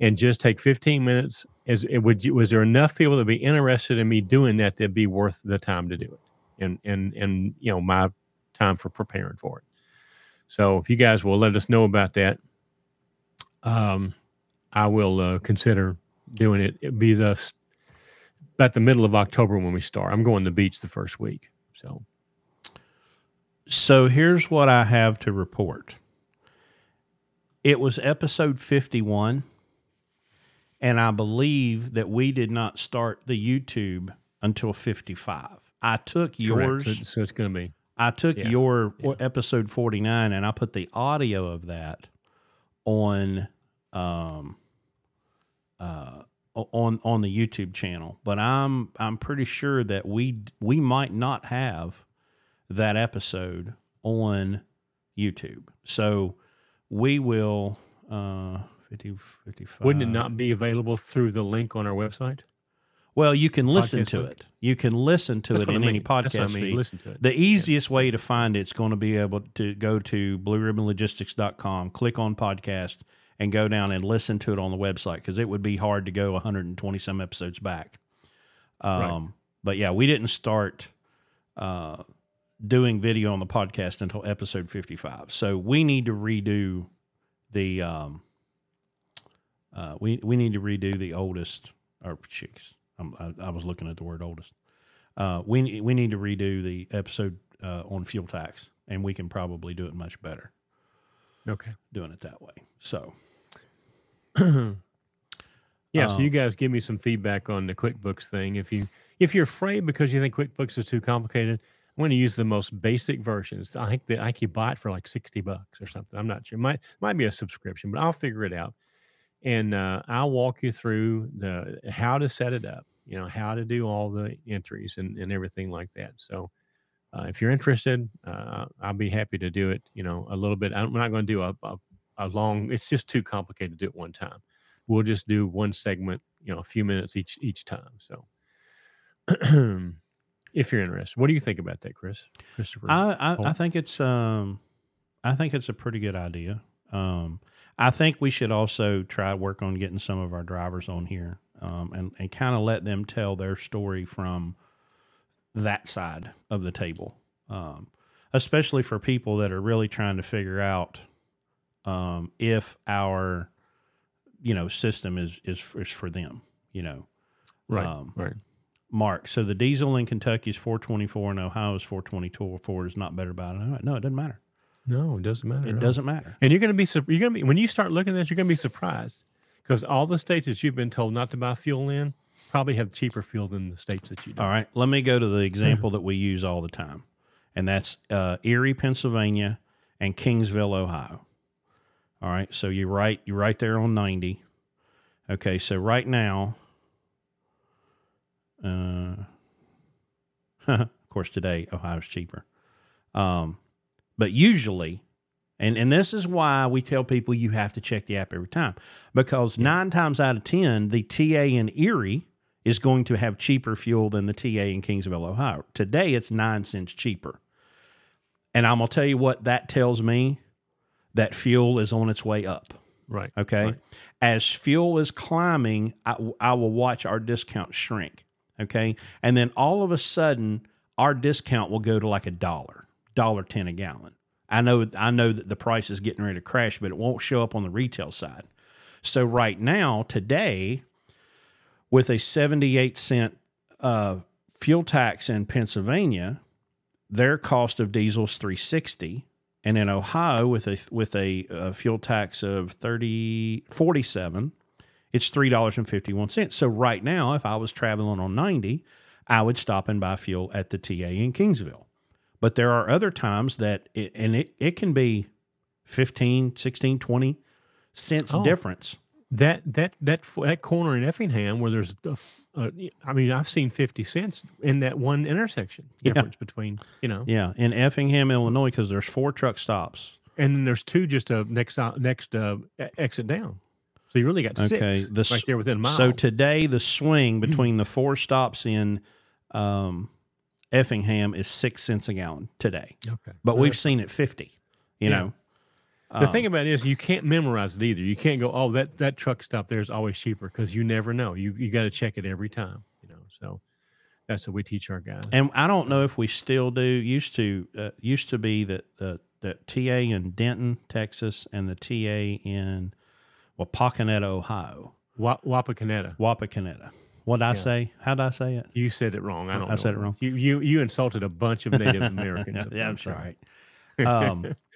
and just take 15 minutes. Is it would you, was there enough people that be interested in me doing that that'd be worth the time to do it, and and and you know my time for preparing for it. So if you guys will let us know about that, um, I will uh, consider doing it. It'd be the about the middle of October when we start. I'm going to the beach the first week, so. So here's what I have to report. It was episode 51, and I believe that we did not start the YouTube until 55. I took yours. So, so it's going to be I took Yeah, your yeah. episode 49 and I put the audio of that on um uh on on the YouTube channel. But I'm I'm pretty sure that we we might not have that episode on YouTube. So we will uh 50 55 Wouldn't it not be available through the link on our website? Well, you can listen Podcast to link? it. You can listen to That's it I in any mean. That's what I podcast mean. feed. Listen to it. The easiest way to find it's going to be able to go to blueribbonlogistics.com, click on podcast, and go down and listen to it on the website because it would be hard to go 120 some episodes back. Um, Right. But yeah, we didn't start uh, doing video on the podcast until episode 55. So we need to redo the. Um, uh, we we need to redo the oldest or chicks. I'm, I, I was looking at the word oldest. Uh, we we need to redo the episode uh, on fuel tax, and we can probably do it much better Okay. doing it that way. So yeah. so Um, you guys give me some feedback on the QuickBooks thing. If you if you're afraid because you think QuickBooks is too complicated, I'm going to use the most basic versions. I think that I can buy it for like 60 bucks or something. I'm not sure. It might might be a subscription, but I'll figure it out. And uh, I'll walk you through the how to set it up, you know, how to do all the entries and, and everything like that. So uh, if you're interested, uh, I'll be happy to do it, you know, a little bit. I'm not going to do a, a, a long, it's just too complicated to do it one time. We'll just do one segment, you know, a few minutes each each time. So if you're interested. What do you think about that, Chris? Christopher? I, I, I think it's um, I think it's a pretty good idea. Um, I think we should also try to work on getting some of our drivers on here, um, and and kind of let them tell their story from that side of the table, um, especially for people that are really trying to figure out um, if our you know system is is is for them. You know, right, um, right. Mark. So the diesel in Kentucky is 424 and Ohio is 422. Is not better about it. No, it doesn't matter. No, it doesn't matter. It doesn't matter. And you're going to be you're going to be when you start looking at this, you're going to be surprised because all the states that you've been told not to buy fuel in probably have cheaper fuel than the states that you do. All right, let me go to the example that we use all the time, and that's uh, Erie, Pennsylvania, and Kingsville, Ohio. All right, so you're right you're right there on 90. Okay, so right now, uh, of course, today Ohio's cheaper. Um, but usually, and and this is why we tell people you have to check the app every time because nine times out of ten, the TA in Erie is going to have cheaper fuel than the TA in Kingsville, Ohio. Today, it's nine cents cheaper, and I'm gonna tell you what that tells me that fuel is on its way up. Right. Okay. right. As fuel is climbing, I, I will watch our discount shrink. Okay. And then all of a sudden, our discount will go to like a dollar, dollar ten a gallon. I know I know that the price is getting ready to crash, but it won't show up on the retail side. So right now, today, with a 78 cent uh, fuel tax in Pennsylvania, their cost of diesel is 360 and in Ohio with a with a, uh fuel tax of 30 47 it's $3.51 so right now if I was traveling on 90 I would stop and buy fuel at the TA in Kingsville. But there are other times that it, and it, it can be 15 16 20 cents Oh. difference That that that that corner in Effingham where there's, a, a, I mean, I've seen fifty cents in that one intersection Yeah. difference between you know, yeah in Effingham Illinois because there's four truck stops and then there's two just a next out- next uh, e- exit down. So you really got six Okay, the right there within a mile. So today, the swing between the four stops in um, Effingham is six cents a gallon today, okay, but we've seen it fifty. You Yeah. know, The Um, thing about it is you can't memorize it either. You can't go, oh, that that truck stop there is always cheaper because you never know. You you got to check it every time. You know, so that's what we teach our guys. and I don't know if we still do. Used to uh, used to be that the that TA in Denton, Texas, and the TA in Wapakoneta, Ohio, Wa- Wapakoneta. Wapakoneta. What did I Yeah. say? How did I say it? You said it wrong. I don't. I said it wrong. You you you insulted a bunch of Native Americans. yeah, I'm sorry. Um,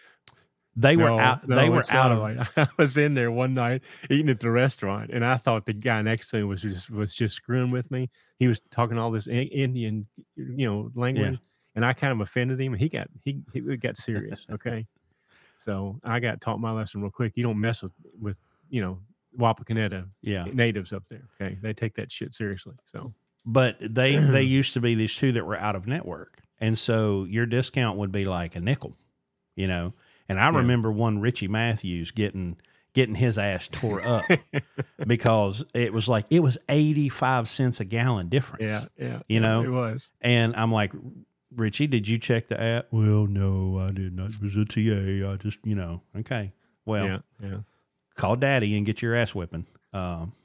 they were out. no, they were out of. right. I was in there one night eating at the restaurant, and I thought the guy next to me was just was just screwing with me. He was talking all this Indian, you know, language, and I kind of offended him. And he got he he got serious. Okay, so I got taught my lesson real quick. You don't mess with with you know Wapakoneta Yeah, natives up there. Okay, they take that shit seriously. So but they they used to be these two that were out of network, and so your discount would be like a nickel, you know. And I Yeah. remember one Richie Matthews getting getting his ass tore up because it was like it was eighty five cents a gallon difference. yeah, yeah, You know? it was. And I'm like, Richie, did you check the app? Well, no, I did not. It was a TA. I just, you know, okay. Well, yeah, yeah. call daddy and get your ass whipping. Um,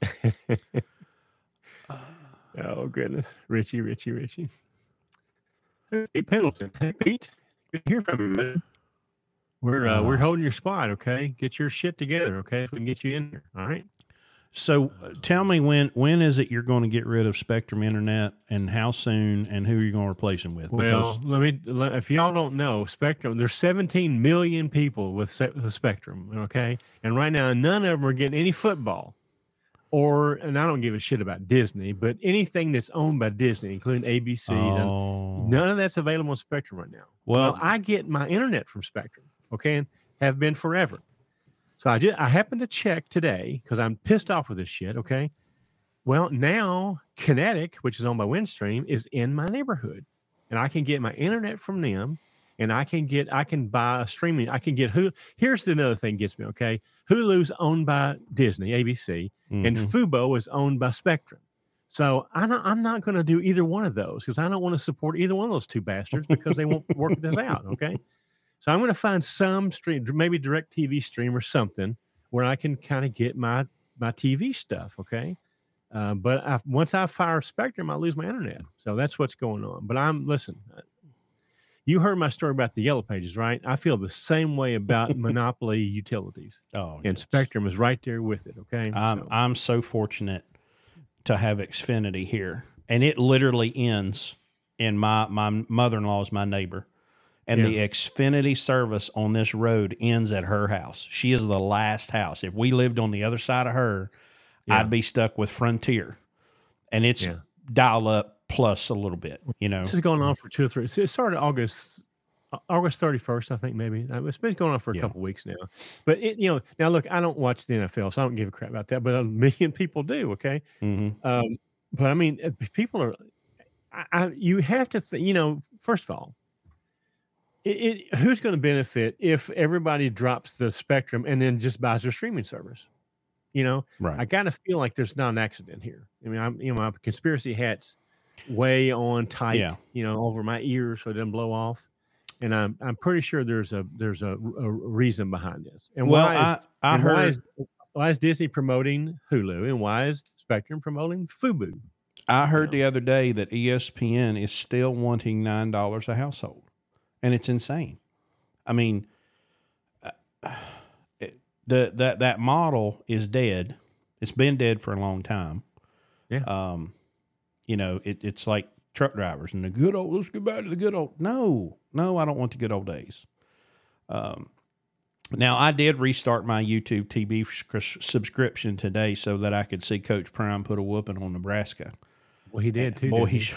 Oh goodness, Richie, Richie, Richie. Hey, Pete Pendleton, hey Pete, good to hear from you, man. We're uh, we're Uh. holding your spot, okay? Get your shit together, okay? If we can get you in here, all right? So uh, tell me when when is it you're going to get rid of Spectrum Internet and how soon and who are you going to replace them with? Well, let me. Let, if y'all don't know, Spectrum, there's 17 million people with, with Spectrum, okay? And right now, none of them are getting any football. or and I don't give a shit about Disney, but anything that's owned by Disney, including ABC, none, Oh. none of that's available on Spectrum right now. Well, Well, I get my internet from Spectrum, okay, and have been forever. So I just I happened to check today because I'm pissed off with this shit. Okay, well now Kinetic, which is owned by Windstream, is in my neighborhood, and I can get my internet from them, and I can get I can buy a streaming. I can get who. Here's the another thing gets me. Okay, Hulu's owned by Disney, ABC, and mhm. Fubo is owned by Spectrum. So not, I'm not going to do either one of those because I don't want to support either one of those two bastards because they won't work this out. Okay. So I'm going to find some stream, maybe direct TV stream or something where I can kind of get my, my TV stuff. Okay. Uh, but I, once I fire Spectrum, I lose my internet. So that's what's going on. But I'm, listen, uh, you heard my story about the yellow pages, right? I feel the same way about monopoly utilities oh, and yes. Spectrum is right there with it. Okay. I'm So- I'm so fortunate to have Xfinity here, and it literally ends. in my my mother in law is my neighbor, and the Xfinity service on this road ends at her house. She is the last house. If we lived on the other side of her, Yeah. I'd be stuck with Frontier, and it's Yeah. dial up plus a little bit. You know, This is going on for two or three. It started August uh, August thirty first, I think maybe. Uh, It's been going on for a Yeah. couple weeks now. But it, you know, now look, I don't watch the NFL, so I don't give a crap about that. But a million people do. Okay, hmm um, but I mean, uh, people are. I, I, you have to, th- you know, first of all, it, it, who's going to benefit if everybody drops the spectrum and then just buys their streaming service? You know, right. I kind of feel like there's not an accident here. I mean, I'm you know my conspiracy hat's way on tight, Yeah. you know, over my ears so it doesn't blow off. And I'm I'm pretty sure there's a there's a, a reason behind this. And well, why is, I I heard why is why is Disney promoting Hulu and why is Spectrum promoting Fubo? I heard know? the other day that ESPN is still wanting nine dollars a household, and it's insane. I mean, uh, it, the that that model is dead. It's been dead for a long time. Yeah. Um, you know, it, it's like truck drivers and the good old. Let's go back to the good old. No, no, I don't want the good old days. Um, now I did restart my YouTube TV subscription today so that I could see Coach Prime put a whooping on Nebraska. Well, he did too. Boy, he.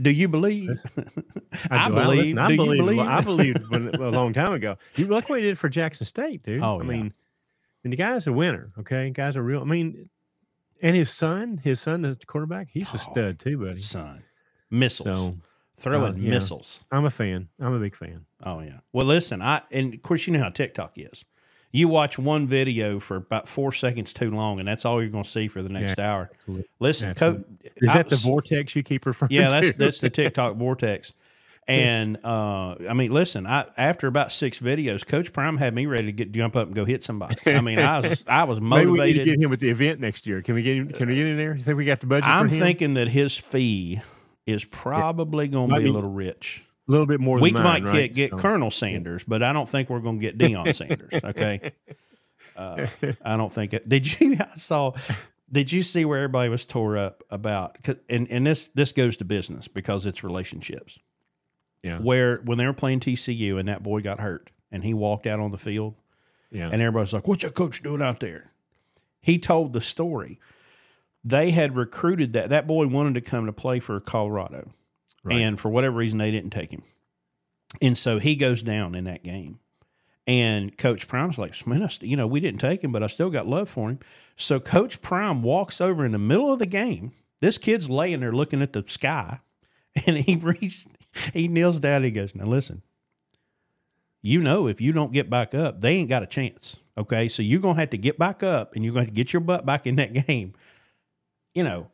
Do you believe? I, do. believe. I do you believe? I believed when, a long time ago. You look what he did for Jackson State, dude. Oh, I yeah. mean, and the guy's a winner. Okay, guy's a real. I mean, and his son, his son, the quarterback, he's Oh, a stud too, buddy. Son, missiles, So throwing uh, yeah. missiles. I'm a fan. I'm a big fan. Oh yeah. Well, listen, I and of course you know how TikTok is. You watch one video for about four seconds too long, and that's all you're going to see for the next hour. Absolutely. Listen, Co- Absolutely. Is I that the vortex you keep referring to? Yeah, to? that's that's the TikTok vortex. And uh, I mean, listen, I after about six videos, Coach Prime had me ready to get jump up and go hit somebody. I mean, I was I was motivated. Maybe we need to get him at the event next year. Can we get him? Can we get him there? You think we got the budget? I'm for him? thinking that his fee is probably going to be a little rich. A little bit more. We might mine, get, get So- Colonel Sanders, but I don't think we're going to get Deion Sanders. Okay, uh, I don't think it. Did you? I saw. Did you see where everybody was tore up about? And and this this goes to business because it's relationships. Yeah. Where when they were playing TCU and that boy got hurt and he walked out on the field Yeah. and everybody's like, "What's your coach doing out there?" He told the story. They had recruited that that boy wanted to come to play for Colorado, Right. and for whatever reason they didn't take him, and so he goes down in that game. And Coach Prime's like, "Man, I you know, we didn't take him, but I still got love for him." So Coach Prime walks over in the middle of the game. This kid's laying there looking at the sky, and he reached, he kneels down. And he goes, "Now listen, you know, if you don't get back up, they ain't got a chance. Okay. So you're going to have to get back up and you're going to get your butt back in that game. You know,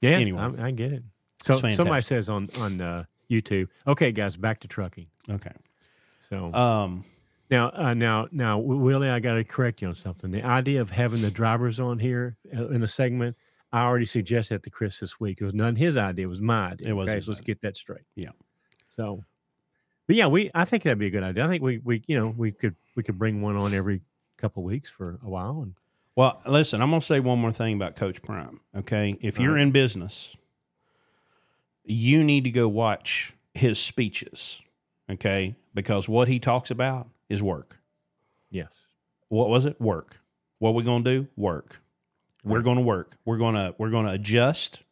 Yeah, Anyway. I, I get it. So somebody says on on uh, YouTube, okay, guys, back to trucking. okay. So Um, now, uh, now, now, Willie, I got to correct you on something. The idea of having the drivers on here uh, in a segment, I already suggested that to Chris this week. It was none his idea; it was my idea. It was okay, so let's get that straight. Yeah. So, but yeah, we I think that'd be a good idea. I think we we you know we could we could bring one on every couple weeks for a while and well, listen, I'm going to say one more thing about Coach Prime. Okay. If you're right. in business, you need to go watch his speeches. Okay. Because what he talks about is work. yes, What was it? Work. what we're going to do? Work. We're going to work. We're going to we're going to adjust.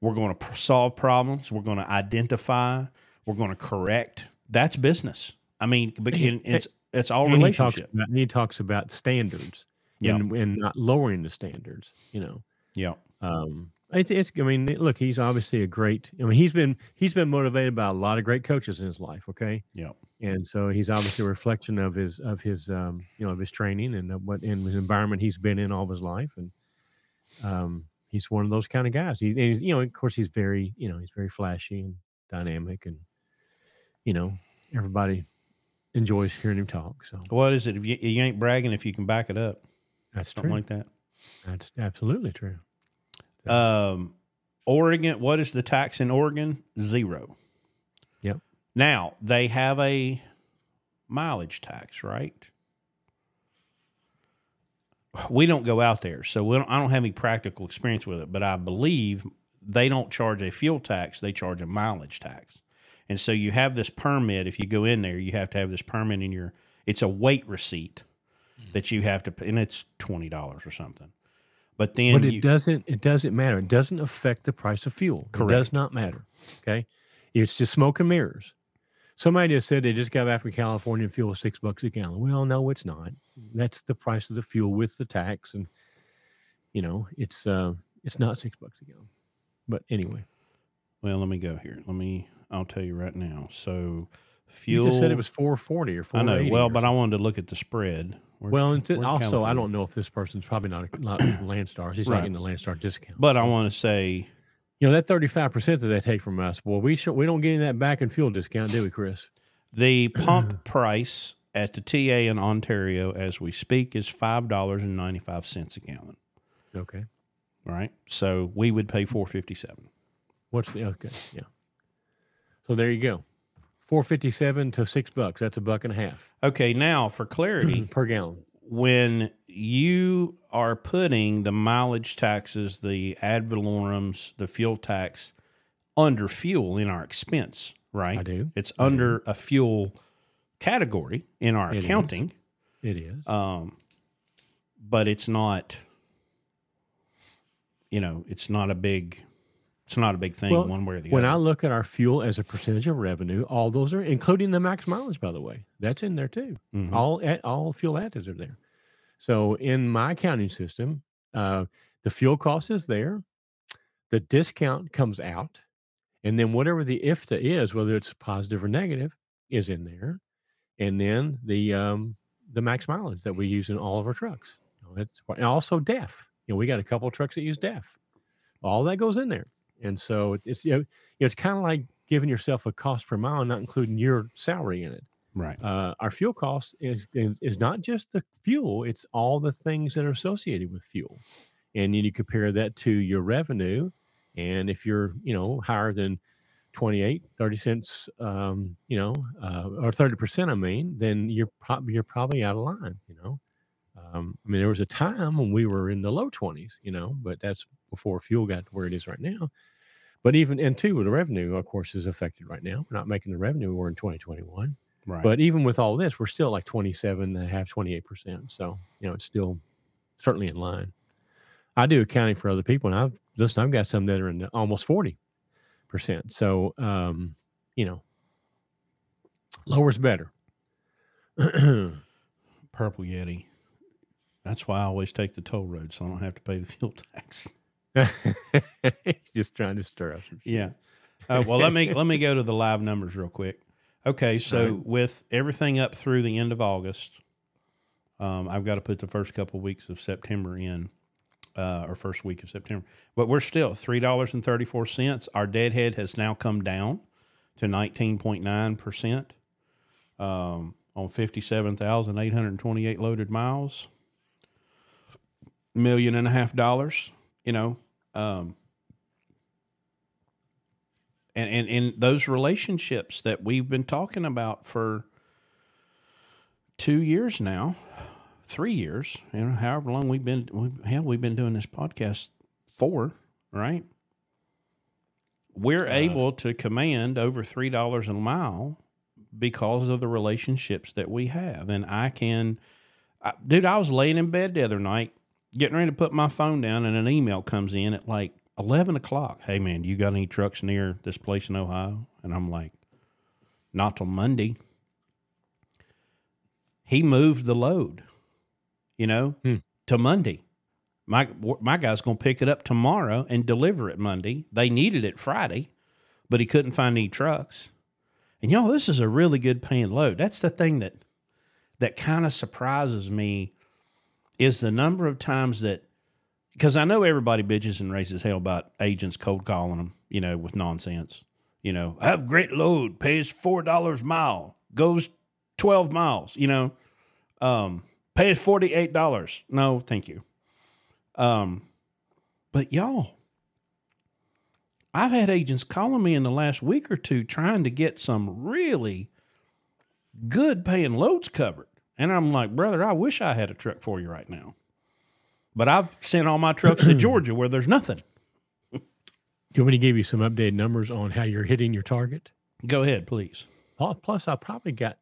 We're going to solve problems. We're going to identify. We're going to correct. That's business. I mean, but it's it's all and relationship. He talks, about, he talks about standards Yeah. and, and not lowering the standards. You know, yeah. um, it's, it's. I mean, look, he's obviously a great. I mean, he's been he's been motivated by a lot of great coaches in his life. Okay, Yeah. and so he's obviously a reflection of his of his um, you know of his training and what in his environment he's been in all of his life, and um, he's one of those kind of guys. He, and he's, you know, of course, he's very you know he's very flashy and dynamic, and you know everybody enjoys hearing him talk. So What is it? If you, you ain't bragging, if you can back it up, that's something true. like that. That's absolutely true. Um, Oregon, what is the tax in Oregon? Zero. Yep. Now they have a mileage tax, right? We don't go out there, so we don't, I don't have any practical experience with it. But I believe they don't charge a fuel tax; they charge a mileage tax. And so you have this permit. If you go in there, you have to have this permit in your. It's a weight receipt that you have to, and it's twenty dollars or something. But then but it you, doesn't it doesn't matter. It doesn't affect the price of fuel. It does not matter okay? It's just smoke and mirrors. Somebody just said they just got back from california and fuel is six bucks a gallon. Well no it's not. That's the price of the fuel with the tax and you know it's uh it's not six bucks a gallon. But anyway. Well, let me go here. Let me. I'll tell you right now. So, you fuel. just said it was 440 or I 480 know. Well, but I wanted to look at the spread. Where- well and also i don't know if this person's probably not a not landstar he's Right. not getting the landstar discount But I want to say, you know that 35% that they take from us well we should we don't get any that back in fuel discount do we chris the pump price at the TA in Ontario as we speak is five dollars and ninety five cents a gallon. okay Right. So we would pay four fifty seven. What's the okay? Yeah. So there you go. Four fifty seven to six bucks. That's a buck and a half Okay. Now for clarity, per gallon. when you are putting the mileage taxes, the ad valorems, the fuel tax under fuel in our expense, right? I do. It's I do. under a fuel category in our It is. accounting, It is. um, but it's not. You know, it's not a big. It's not a big thing Well, one way or the other. When I look at our fuel as a percentage of revenue, all those are including the max mileage, by the way. That's in there too. Mhm. All all fuel additives are there. So in my accounting system, uh, the fuel cost is there, the discount comes out, and then whatever the IFTA is, whether it's positive or negative, is in there, and then the um, the max mileage that we use in all of our trucks. It's and also DEF. You know, we got a couple of trucks that use DEF. All that goes in there, and so it's you know, it's kind of like giving yourself a cost per mile, not including your salary in it. Right. uh, our fuel cost is, is is not just the fuel; it's all the things that are associated with fuel, and then you compare that to your revenue, and if you're you know higher than 28 30 cents um, you know uh, or 30 percent i mean then you're probably you're probably out of line you know? Um, i mean there was a time when we were in the low 20s you know but that's before fuel got to where it is right now but even and two the revenue of course is affected right now we're not making the revenue we're in 2021 Right. but even with all this, we're still like 27 and a half, 28%. So, you know, it's still certainly in line. I do accounting for other people, and I've listen, I've got some that are in the almost 40%. So, um, you know, lower's better. Purple Yeti. That's why I always take the toll road, so I don't have to pay the fuel tax. Just trying to stir up some. Yeah. Uh, well, let me let me go to the live numbers real quick. Okay, so Alright. with everything up through the end of August, um, I've got to put the first couple weeks of September in, uh, or first week of September. But we're still three dollars and thirty four cents. Our deadhead has now come down to nineteen point nine percent um, on fifty seven thousand eight hundred twenty eight loaded miles. Million and a half dollars. You know. Um, and, and and those relationships that we've been talking about for two years now, three years, you know, however long we've been, we, hell, we've been doing this podcast for, right? We're Yes. able to command over three dollars a mile because of the relationships that we have, and I can I, dude, I was laying in bed the other night, getting ready to put my phone down, and an email comes in at like eleven o'clock. Hey man, you got any trucks near this place in Ohio? And I'm like, not till Monday. He moved the load, you know, Hmm. to Monday. My my guy's gonna pick it up tomorrow and deliver it Monday. They needed it Friday, but he couldn't find any trucks. And y'all, this is a really good paying load. That's the thing that that kind of surprises me is the number of times that because I know everybody bitches and raises hell about agents cold calling them, you know, with nonsense. You know, have great load, pays four dollars mile, goes twelve miles. You know, um, pays forty eight dollars. No, thank you. Um, but y'all, I've had agents calling me in the last week or two trying to get some really good paying loads covered. And I'm like, brother, I wish I had a truck for you right now. But I've sent all my trucks to Georgia where there's nothing. Do you want me to give you some updated numbers on how you're hitting your target? Go ahead, please. Oh, Plus, I probably got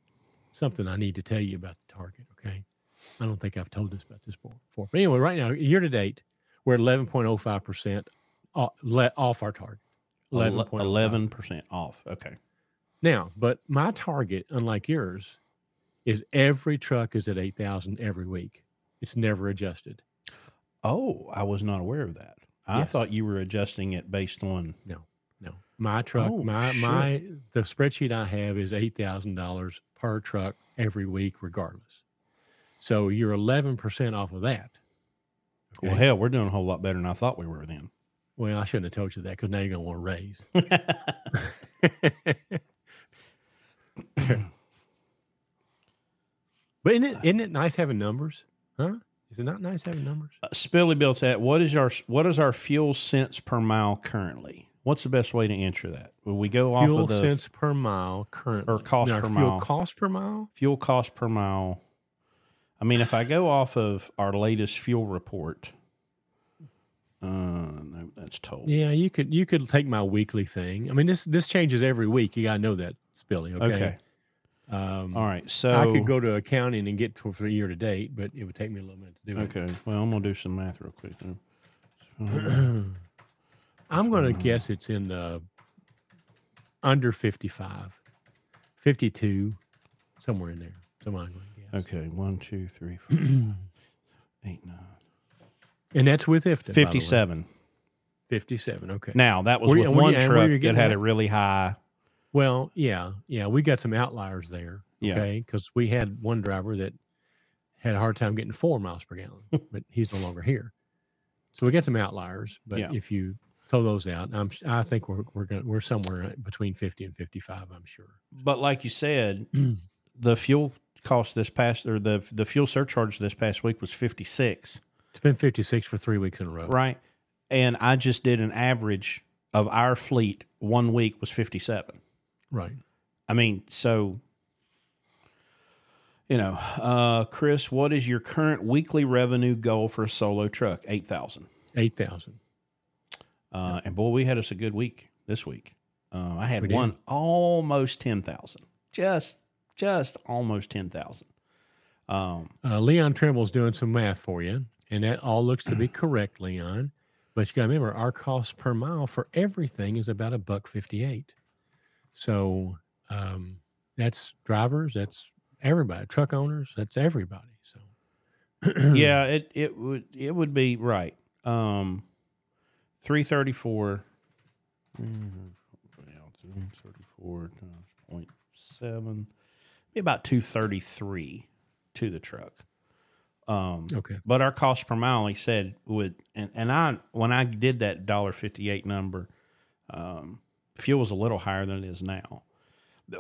something I need to tell you about the target. Okay. I don't think I've told this about this before. But anyway, right now, year to date, we're at 11.05% off, our target. 11.05. 11 percent off. Okay. Now, but my target, unlike yours, is every truck is at 8,000 every week. It's never adjusted. Oh, I was not aware of that. I Yes. thought you were adjusting it based on. No. No. My truck, Oh, my shit. my the spreadsheet I have is eight thousand dollars per truck every week, regardless. So you're eleven percent off of that. Well, hell, we're doing a whole lot better than I thought we were then. Well, I shouldn't have told you that because now you're gonna want to raise. but isn't it isn't it nice having numbers? Huh? Is it not nice having numbers? Uh, Spilly built that. What is our what is our fuel cents per mile currently? What's the best way to answer that? Will we go Fuel off of the cents per mile currently, or cost per fuel mile. Cost per mile. fuel cost per mile? I mean, if I go off of our latest fuel report, uh, no, that's total. Yeah, you could you could take my weekly thing. I mean, this this changes every week. You gotta know that, Spilly. Okay. Okay. Um, All right. So I could go to accounting and get to for year to date, but it would take me a little minute to do it. Okay. Well, I'm gonna do some math real quick. then. I'm going to guess it's in the under 55, 52, somewhere in there. Somewhere I'm going to guess. Okay. One, two, three, four, eight, nine. And that's with IFTA. by the way. Fifty-seven. 57. Okay. Now that was Where- with where one you- truck that had that? a really high. Well, yeah, yeah, we got some outliers there. Yeah. Okay, because we had one driver that had a hard time getting four miles per gallon, but he's no longer here. So we got some outliers. But Yeah. if you throw those out, I'm I think we're we're going we're somewhere between fifty and fifty five. I'm sure. But like you said, the fuel cost this past or the the fuel surcharge this past week was fifty-six. It's been fifty six for three weeks in a row. right? And I just did an average of our fleet one week was 57. Right. I mean, so you know, uh, Chris, what is your current weekly revenue goal for a solo truck? 8,000. Eight thousand. Uh, and boy, we had us a good week this week. Uh, I had We did. one almost 10,000. Just just almost 10,000. Um, Uh, Leon Trimble's doing some math for you, and that all looks to be correct, Leon. But you got to remember, our cost per mile for everything is about a buck fifty-eight. So um, that's drivers, that's everybody, truck owners, that's everybody. So yeah, it it would it would be right. Um, three thirty four. Three thirty four times point seven, be about two thirty three to the truck. Um, okay, but our cost per mile, he said, would and, and I when I did that dollar fifty eight number, um, fuel was a little higher than it is now.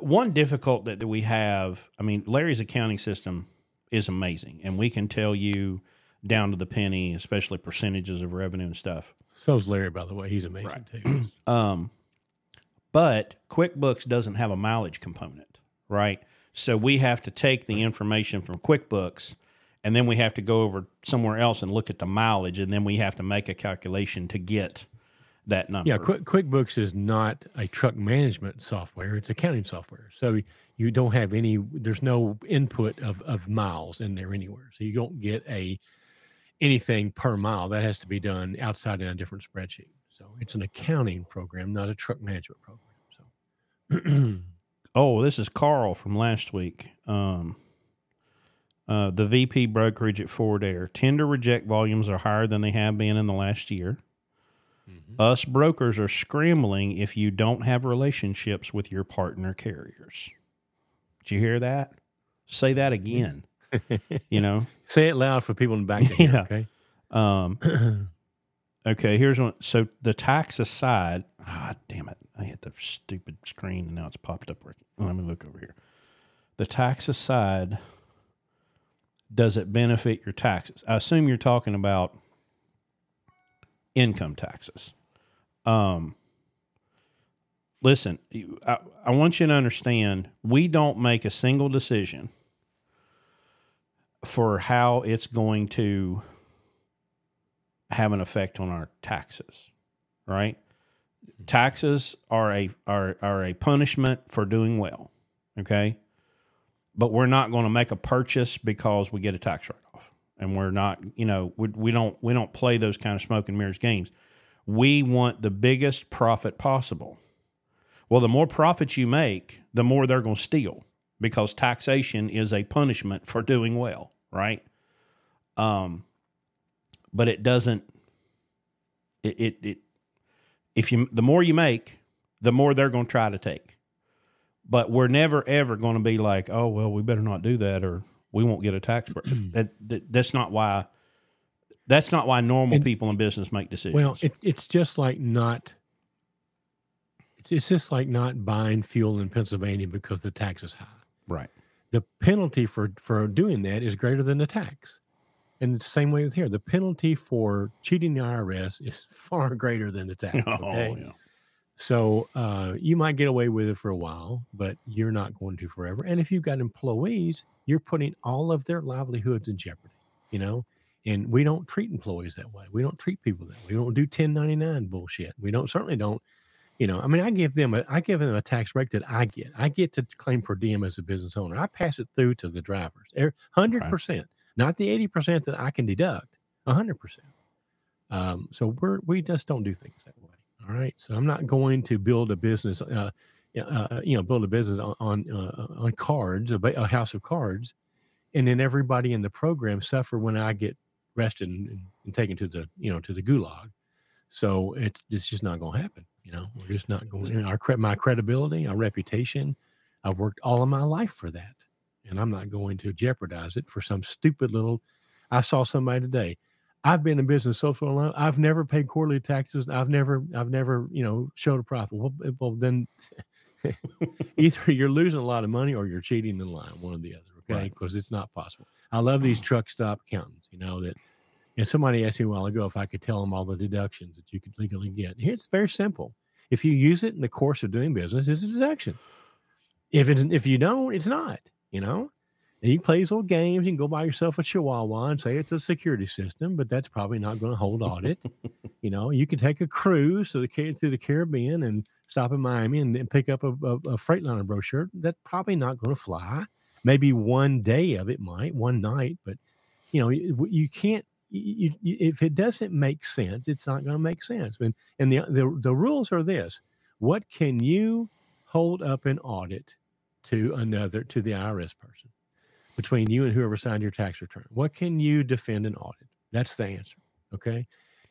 One difficult that, that we have, I mean, Larry's accounting system is amazing, and we can tell you down to the penny, especially percentages of revenue and stuff. so's Larry, by the way. He's amazing Right. too. Um, but QuickBooks doesn't have a mileage component, right? So we have to take the information from QuickBooks and then we have to go over somewhere else and look at the mileage and then we have to make a calculation to get that number. Yeah, Quick, QuickBooks is not a truck management software; it's accounting software. So you don't have any. There's no input of of miles in there anywhere. So you don't get a anything per mile. That has to be done outside in a different spreadsheet. So it's an accounting program, not a truck management program. So. oh, this is Carl from last week. Um, uh, the VP brokerage at Forward Air. Tender reject volumes are higher than they have been in the last year. Mm-hmm. Us brokers are scrambling if you don't have relationships with your partner carriers. Did you hear that? Say that again. you know, say it loud for people in the back. To hear, yeah. Okay. Um, okay. Here's one. So the tax aside, ah, damn it! I hit the stupid screen and now it's popped up. Let me look over here. The tax aside does it benefit your taxes? I assume you're talking about income taxes. Um, listen, I, I want you to understand we don't make a single decision for how it's going to have an effect on our taxes, right? Taxes are a are are a punishment for doing well. Okay but we're not going to make a purchase because we get a tax write. And we're not, you know, we, we don't we don't play those kind of smoke and mirrors games. We want the biggest profit possible. Well, the more profits you make, the more they're going to steal because taxation is a punishment for doing well, right? Um, but it doesn't. It, it it if you the more you make, the more they're going to try to take but we're never ever going to be like, oh well, we better not do that, or we won't get a tax break. that, that, that's not why. That's not why normal and, people in business make decisions. Well, it, it's just like not. It's just like not buying fuel in Pennsylvania because the tax is high. Right. The penalty for for doing that is greater than the tax. And the same way with here. The penalty for cheating the IRS is far greater than the tax. Oh, okay? Oh, yeah. So uh, you might get away with it for a while, but you're not going to forever. And if you've got employees, you're putting all of their livelihoods in jeopardy, you know? And we don't treat employees that way. We don't treat people that way. We don't do 1099 bullshit. We don't certainly don't, you know, I mean, I give them a I give them a tax break that I get. I get to claim per diem as a business owner. I pass it through to the drivers. 100%, right. not the 80% that I can deduct, 100%. Um, so we're we just don't do things that way. All right. So I'm not going to build a business, uh, uh, you know, build a business on on, uh, on cards, a, a, house of cards, and then everybody in the program suffer when I get arrested and, and taken to the you know to the gulag. So it's it's just not going to happen. You know, we're just not going. You know, our my credibility, our reputation. I've worked all of my life for that, and I'm not going to jeopardize it for some stupid little. I saw somebody today I've been in business so for long. I've never paid quarterly taxes. I've never, I've never, you know, showed a profit. Well, eh, well then either you're losing a lot of money or you're cheating the line, one or the other. Okay, because right. it's not possible. I love these truck stop accountants. You know that. And somebody asked me a while ago if I could tell them all the deductions that you could legally get. It's very simple. If you use it in the course of doing business, it's a deduction. If it's if you don't, it's not. You know, and you play these little games. You can go buy yourself a Chihuahua and say it's a security system, but that's probably not going to hold audit. you know, you can take a cruise to the through the Caribbean and stop in Miami and, and pick up a, a, a Freightliner brochure. That's probably not going to fly. Maybe one day of it might, one night, but you know, you, you can't. You, you, if it doesn't make sense, it's not going to make sense. And and the, the the rules are this: what can you hold up an audit to another to the IRS person? Between you and whoever signed your tax return. What can you defend and audit? That's the answer. Okay.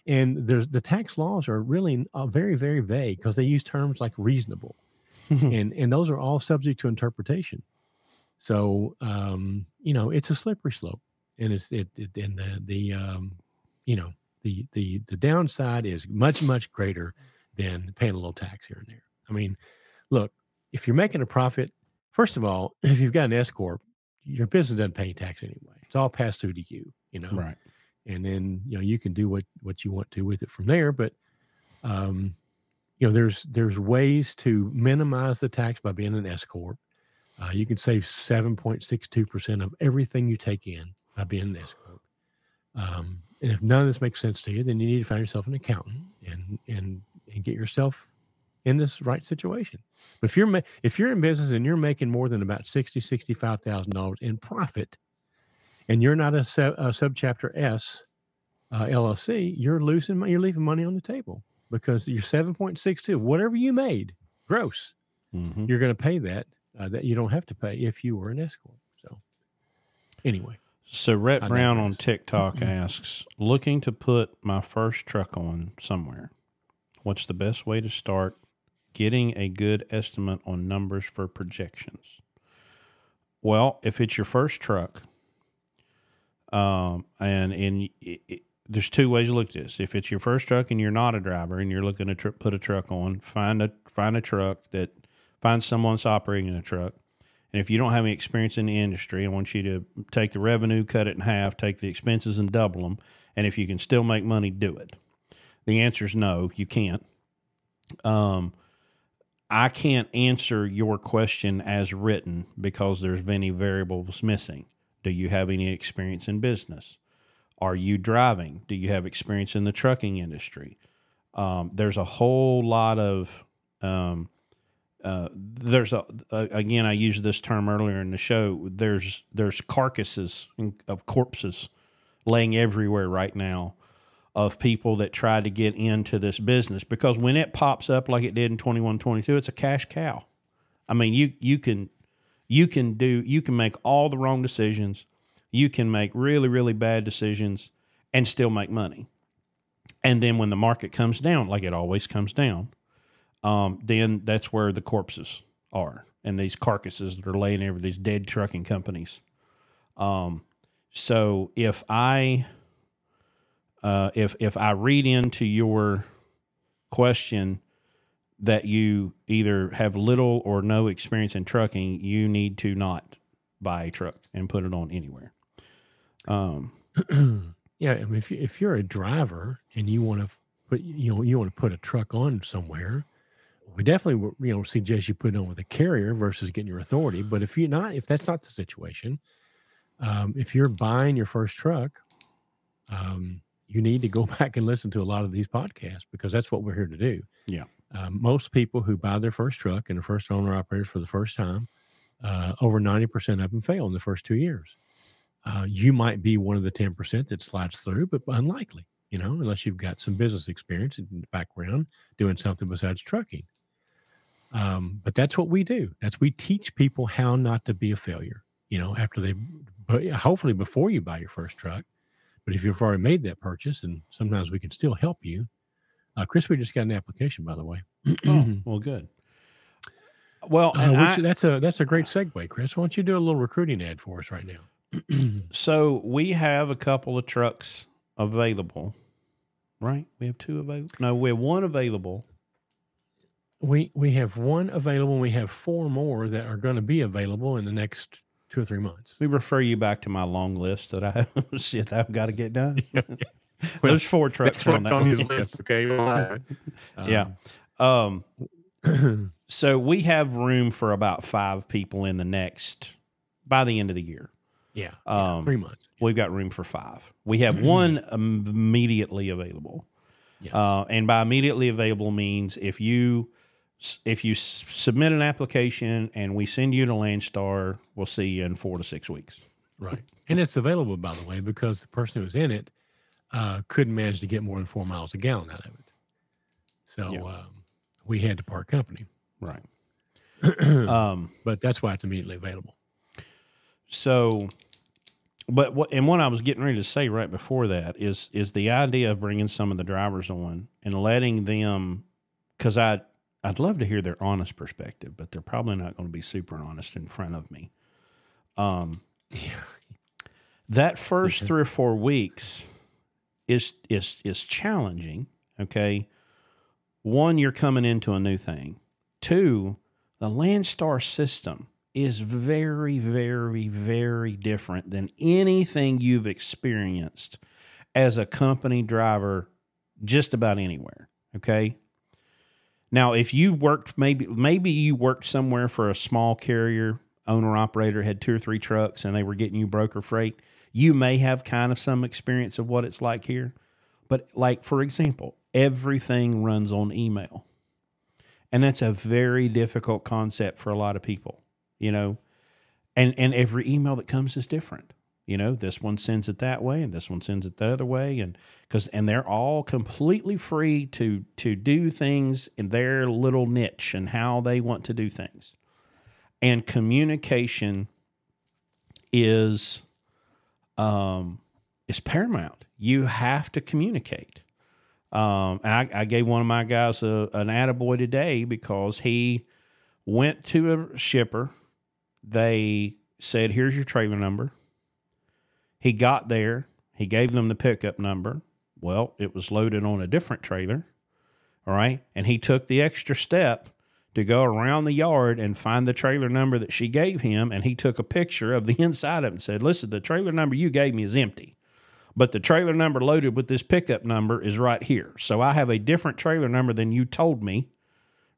And there's the tax laws are really uh, very, very vague because they use terms like reasonable, and and those are all subject to interpretation. So um, you know it's a slippery slope, and it's it, it and the the um, you know the the the downside is much much greater than paying a little tax here and there. I mean, look, if you're making a profit, first of all, if you've got an S corp, your business doesn't pay tax anyway. It's all passed through to you, you know. Right. And then you know you can do what what you want to with it from there. But um, you know, there's there's ways to minimize the tax by being an S corp. Uh, you can save seven point six two percent of everything you take in by being an S corp. Um, and if none of this makes sense to you, then you need to find yourself an accountant and and and get yourself in this right situation. But if you're if you're in business and you're making more than about sixty sixty five thousand dollars in profit, and you're not a, sub, a subchapter S uh, LLC, you're losing you're leaving money on the table because you're seven point six two. Whatever you made gross, Mm-hmm. you're going to pay that uh, that you don't have to pay if you were an S corp. So anyway, So Rhett I Brown on. TikTok asks, looking to put my first truck on somewhere. What's the best way to start getting a good estimate on numbers for projections? Well, if it's your first truck, um, and and there's two ways to look at this. If it's your first truck and you're not a driver and you're looking to tr- put a truck on, find a find a truck that find someone that's operating a truck. And if you don't have any experience in the industry, I want you to take the revenue, cut it in half, take the expenses, and double them. And if you can still make money, do it. The answer is no, you can't. Um, I can't answer your question as written because there's many variables missing. Do you have any experience in business? Are you driving? Do you have experience in the trucking industry? Um, there's a whole lot of um, uh, there's a, again I used this term earlier in the show. There's there's carcasses of corpses laying everywhere right now of people that try to get into this business. Because when it pops up like it did in 21 22 it's a cash cow. I mean you you can you can do you can make all the wrong decisions. You can make really really bad decisions and still make money. And then when the market comes down like it always comes down um, then that's where the corpses are and these carcasses that are laying over these dead trucking companies. Um, so if i uh, if if I read into your question that you either have little or no experience in trucking, you need to not buy a truck and put it on anywhere. Um, yeah, I mean, if you, if you're a driver and you want to put you know you want to put a truck on somewhere, we definitely you know suggest you put it on with a carrier versus getting your authority. But if you're not, if that's not the situation, um, if you're buying your first truck, um, you need to go back and listen to a lot of these podcasts because that's what we're here to do. Yeah. Um, most people who buy their first truck and the first owner operators for the first time, uh, over 90% of them fail in the first two years. Uh, you might be one of the 10% that slides through, but unlikely, you know, unless you've got some business experience in the background doing something besides trucking. Um, but that's what we do. That's we teach people how not to be a failure, you know, after they, but hopefully before you buy your first truck. But if you've already made that purchase, and sometimes we can still help you. Uh, Chris, we just got an application, by the way. oh, well, good. Well, Uh, which, I- that's a that's a great segue, Chris. Why don't you do a little recruiting ad for us right now? so we have a couple of trucks available, right? We have two available. No, we have one available. We we have one available. and We have four more that are going to be available in the next two or three months. We refer you back to my long list that I have shit I've got to get done. Well, There's four trucks on that. list. Okay. Yeah. Um, so we have room for about five people in the next by the end of the year. yeah. Um, three months. We've got room for five. We have one immediately available. Yeah. Uh, and by immediately available means if you if you s- submit an application and we send you to Landstar, we'll see you in four to six weeks. Right. And it's available, by the way, because the person who was in it uh, couldn't manage to get more than four miles a gallon out of it. So Yeah. um, we had to part company. Right. um, But that's why it's immediately available. so, but what and what I was getting ready to say right before that is is the idea of bringing some of the drivers on and letting them, because I I'd love to hear their honest perspective, but they're probably not going to be super honest in front of me. Um, Yeah. that first three or four weeks is is is challenging. Okay, one, you're coming into a new thing. Two, the Landstar system is very, very, very different than anything you've experienced as a company driver, just about anywhere. Okay. Now, if you worked maybe maybe you worked somewhere for a small carrier owner operator had two or three trucks and they were getting you broker freight, you may have kind of some experience of what it's like here. But like for example, everything runs on email. And that's a very difficult concept for a lot of people, you know. And and every email that comes is different. You know, this one sends it that way and this one sends it the other way and cuz and they're all completely free to to do things in their little niche and how they want to do things. And communication is um is paramount. You have to communicate. Um, I, I, gave one of my guys a, an attaboy today because he went to a shipper. They said, Here's your trailer number. He got there. He gave them the pickup number. Well, it was loaded on a different trailer. All right. And he took the extra step to go around the yard and find the trailer number that she gave him. And he took a picture of the inside of it and said, Listen, the trailer number you gave me is empty but the trailer number loaded with this pickup number is right here. So I have a different trailer number than you told me,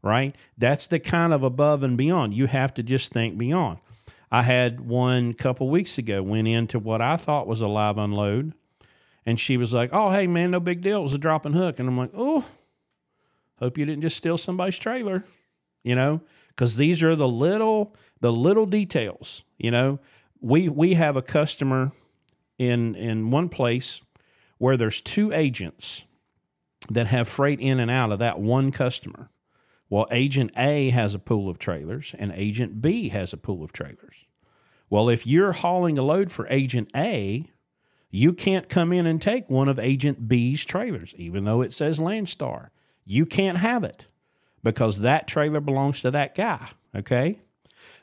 right? That's the kind of above and beyond. You have to just think beyond. I had one couple weeks ago, went into what I thought was a live unload, and she was like, Oh, hey, man, no big deal. It was a dropping hook. And I'm like, Oh, hope you didn't just steal somebody's trailer, you know, because these are the little, the little details, you know. We, we have a customer in in one place where there's two agents that have freight in and out of that one customer. Well, agent A has a pool of trailers and agent B has a pool of trailers. Well, if you're hauling a load for agent A, you can't come in and take one of agent B's trailers, even though it says Landstar. You can't have it because that trailer belongs to that guy. Okay.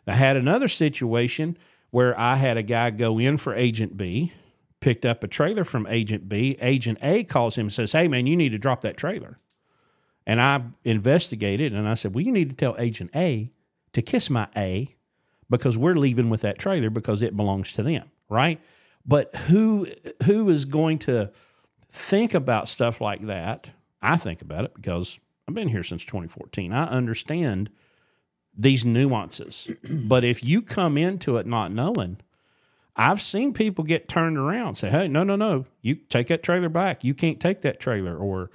I had another situation where I had a guy go in for agent B picked up a trailer from Agent B. Agent A calls him and says, Hey, man, you need to drop that trailer. And I investigated and I said, Well, you need to tell Agent A to kiss my A because we're leaving with that trailer because it belongs to them, right? But who who is going to think about stuff like that? I think about it because I've been here since 2014. I understand these nuances. but if you come into it not knowing, I've seen people get turned around, say, "Hey, no, no, no, you take that trailer back. You can't take that trailer," or,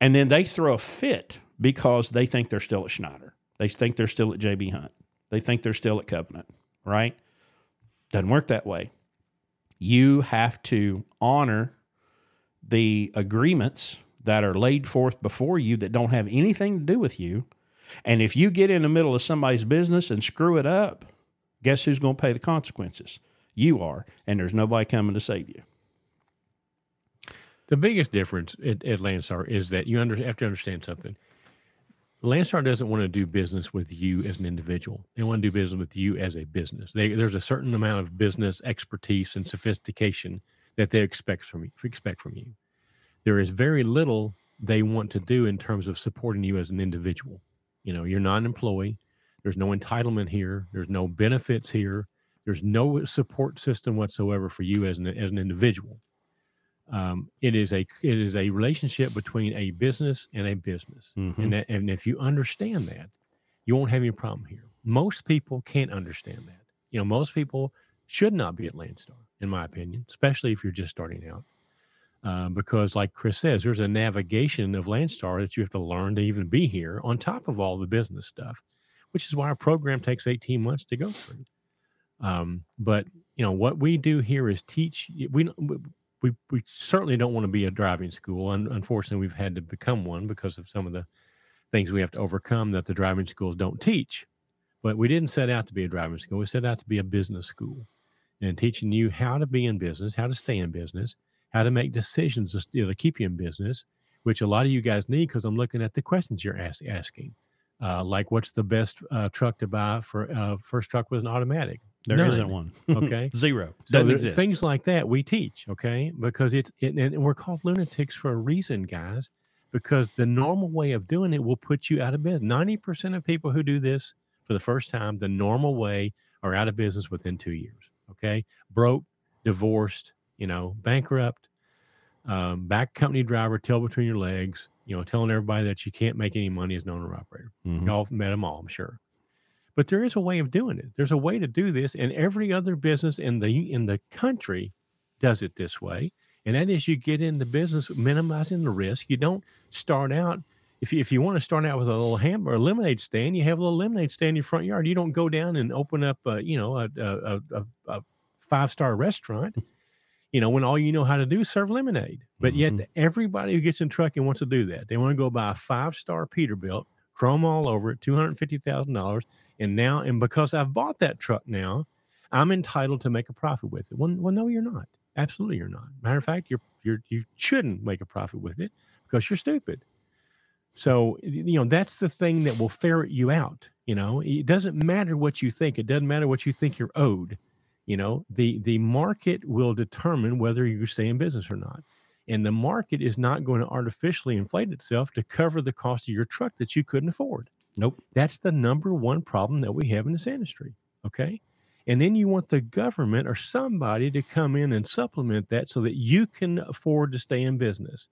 and then they throw a fit because they think they're still at Schneider. They think they're still at JB Hunt. They think they're still at Covenant. Right? Doesn't work that way. You have to honor the agreements that are laid forth before you that don't have anything to do with you. And if you get in the middle of somebody's business and screw it up, guess who's going to pay the consequences? You are, and there's nobody coming to save you. The biggest difference at, at Landstar is that you under, have to understand something. Landstar doesn't want to do business with you as an individual. They want to do business with you as a business. They, there's a certain amount of business expertise and sophistication that they expect from you. Expect from you. There is very little they want to do in terms of supporting you as an individual. You know, you're not an employee. There's no entitlement here. There's no benefits here. There's no support system whatsoever for you as an as an individual. Um, it is a it is a relationship between a business and a business, mm-hmm. and that, and if you understand that, you won't have any problem here. Most people can't understand that. You know, most people should not be at Landstar, in my opinion, especially if you're just starting out. Uh, because, like Chris says, there's a navigation of Landstar that you have to learn to even be here on top of all the business stuff, which is why our program takes 18 months to go through. Um, but you know what we do here is teach. We we we certainly don't want to be a driving school, and unfortunately, we've had to become one because of some of the things we have to overcome that the driving schools don't teach. But we didn't set out to be a driving school. We set out to be a business school, and teaching you how to be in business, how to stay in business, how to make decisions to, you know, to keep you in business, which a lot of you guys need because I'm looking at the questions you're ask, asking. Uh, like, what's the best uh, truck to buy for uh, first truck with an automatic? There not one. Okay. Zero. Doesn't so exist. Things like that we teach. Okay. Because it's, it, and we're called lunatics for a reason, guys, because the normal way of doing it will put you out of business. 90% of people who do this for the first time, the normal way are out of business within two years. Okay. Broke, divorced, you know, bankrupt, um, back company driver, tail between your legs, you know, telling everybody that you can't make any money as an owner operator. Mm-hmm. Y'all met them all, I'm sure. But there is a way of doing it. There's a way to do this, and every other business in the in the country does it this way. and that is you get into business minimizing the risk. You don't start out if you, if you want to start out with a little hamburger lemonade stand, you have a little lemonade stand in your front yard. You don't go down and open up, a, you know, a, a, a, a five star restaurant. You know, when all you know how to do is serve lemonade. But mm-hmm. yet, everybody who gets in trucking wants to do that. They want to go buy a five star Peterbilt, chrome all over it, two hundred fifty thousand dollars, and now, and because I've bought that truck now, I'm entitled to make a profit with it. Well, well, no, you're not. Absolutely, you're not. Matter of fact, you're you're you shouldn't make a profit with it because you're stupid. So, you know, that's the thing that will ferret you out. You know, it doesn't matter what you think. It doesn't matter what you think you're owed. You know, the the market will determine whether you stay in business or not. And the market is not going to artificially inflate itself to cover the cost of your truck that you couldn't afford. Nope. That's the number one problem that we have in this industry. Okay. And then you want the government or somebody to come in and supplement that so that you can afford to stay in business.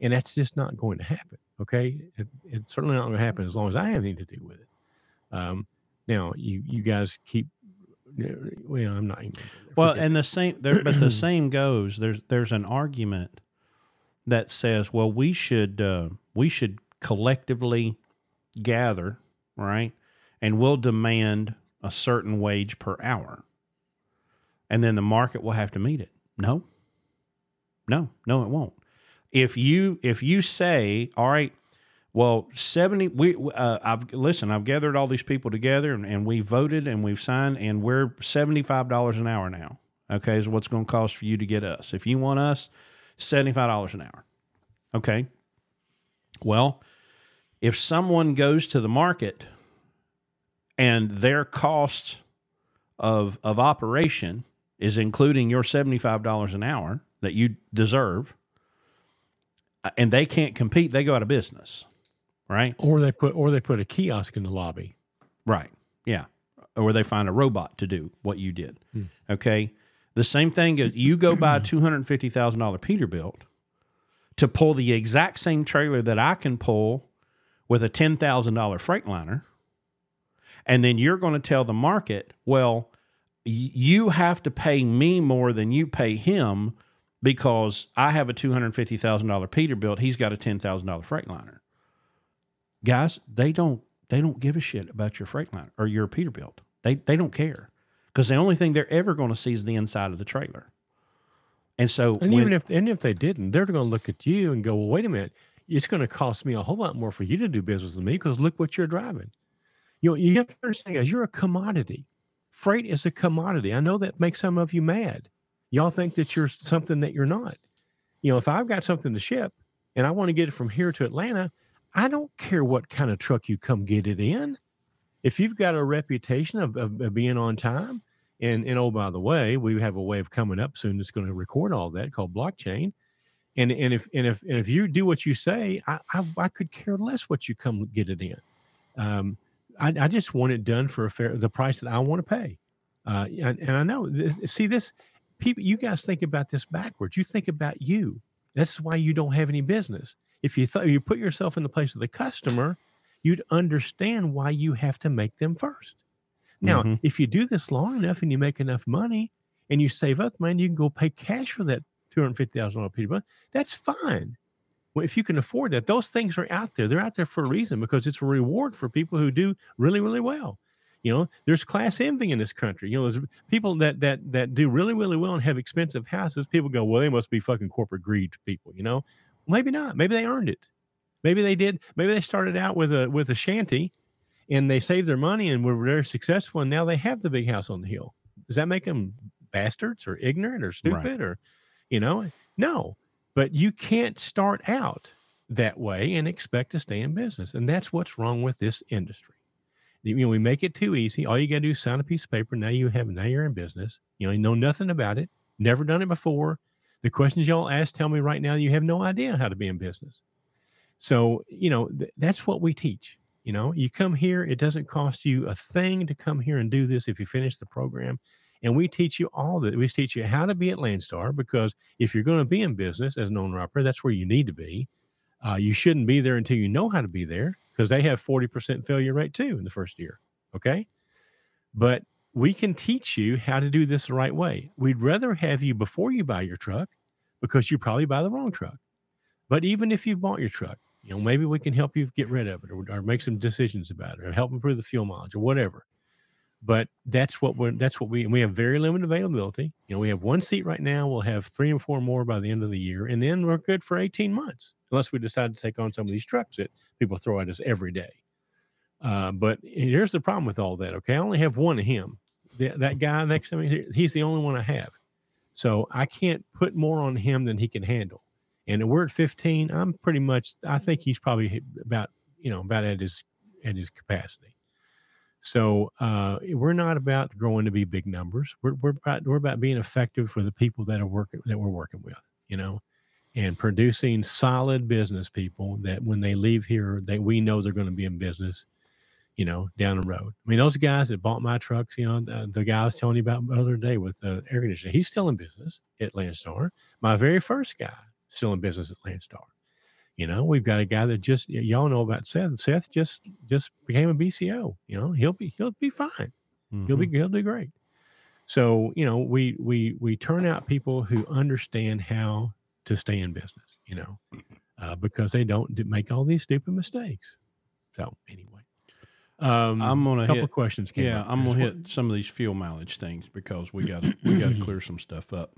And that's just not going to happen. Okay. It, it's certainly not going to happen as long as I have anything to do with it. Um, now, you, you guys keep well, I'm not. Even well, and the same, there, but the same goes. There's there's an argument that says, well, we should uh, we should collectively gather, right, and we'll demand a certain wage per hour, and then the market will have to meet it. No, no, no, it won't. If you if you say, all right, well, seventy we uh, I've listen. I've gathered all these people together and, and we voted and we've signed and we're seventy five dollars an hour now. Okay, is what's going to cost for you to get us. If you want us, seventy five dollars an hour. Okay. Well, if someone goes to the market and their cost of of operation is including your $75 an hour that you deserve uh, and they can't compete they go out of business right? Or they put or they put a kiosk in the lobby. Right yeah. Or they find a robot to do what you did hmm. okay? The same thing as you go buy a $250,000 Peterbilt to pull the exact same trailer that I can pull with a $10,000 Freightliner. And then you're going to tell the market, well, you have to pay me more than you pay him because I have a $250,000 Peterbilt. He's got a $10,000 Freightliner. Guys, they don't they don't give a shit about your Freightliner or your Peterbilt. They they don't care because the only thing they're ever going to see is the inside of the trailer. And so, and when, even if and if they didn't, they're going to look at you and go, "Well, wait a minute, it's going to cost me a whole lot more for you to do business with me because look what you're driving." You know, you have to understand, guys, you're a commodity. Freight is a commodity. I know that makes some of you mad. Y'all think that you're something that you're not. You know, if I've got something to ship and I want to get it from here to Atlanta, I don't care what kind of truck you come get it in. If you've got a reputation of, of, of being on time, and and oh by the way, we have a way of coming up soon that's going to record all that called blockchain. And and if and if and if you do what you say, I I, I could care less what you come get it in. Um, I, I just want it done for a fair the price that I want to pay. Uh, and, and I know see this people you guys think about this backwards. You think about you. That's why you don't have any business. If you thought you put yourself in the place of the customer, you'd understand why you have to make them first. Now, mm-hmm. if you do this long enough and you make enough money and you save up money, you can go pay cash for that $250,000 people. That's fine. Well, if you can afford that, those things are out there. They're out there for a reason because it's a reward for people who do really, really well. You know, there's class envy in this country. You know, there's people that that that do really, really well and have expensive houses. People go, well, they must be fucking corporate greed people. You know, maybe not. Maybe they earned it. Maybe they did. Maybe they started out with a with a shanty and they saved their money and were very successful and now they have the big house on the hill does that make them bastards or ignorant or stupid right. or you know? No but you can't start out that way and expect to stay in business and that's what's wrong with this industry. You know we make it too easy. All you got to do is sign a piece of paper. Now you have now you're in business. You know you know nothing about it. Never done it before. The questions y'all ask tell me right now you have no idea how to be in business. So you know th- that's what we teach you know, you come here, it doesn't cost you a thing to come here and do this if you finish the program. And we teach you all that. We teach you how to be at Landstar because if you're going to be in business as an owner operator, that's where you need to be. Uh, you shouldn't be there until you know how to be there because they have 40% failure rate too in the first year. Okay. But we can teach you how to do this the right way. We'd rather have you before you buy your truck because you probably buy the wrong truck. But even if you bought your truck, you know, maybe we can help you get rid of it or, or make some decisions about it or help improve the fuel mileage or whatever. But that's what we're that's what we we have very limited availability. You know, we have one seat right now. We'll have three and four more by the end of the year, and then we're good for 18 months, unless we decide to take on some of these trucks that people throw at us every day. Uh, but here's the problem with all that. Okay, I only have one of him. The, that guy next to me, he's the only one I have. So I can't put more on him than he can handle. And we're at 15. I'm pretty much. I think he's probably about you know about at his at his capacity. So uh, we're not about growing to be big numbers. We're we're about we're about being effective for the people that are working that we're working with. You know, and producing solid business people that when they leave here, that we know they're going to be in business you know, down the road. I mean, those guys that bought my trucks, you know, the, the guy I was telling you about the other day with the air conditioner, he's still in business at Landstar. My very first guy still in business at Landstar. You know, we've got a guy that just y'all know about Seth. Seth just just became a BCO. You know, he'll be he'll be fine. Mm-hmm. He'll be mm-hmm. he'll do great. So you know, we we we turn out people who understand how to stay in business. You know, uh, because they don't make all these stupid mistakes. So anyway. Um, I'm gonna couple hit questions. yeah, I'm gonna hit some of these fuel mileage things because we got to, we got to clear some stuff up.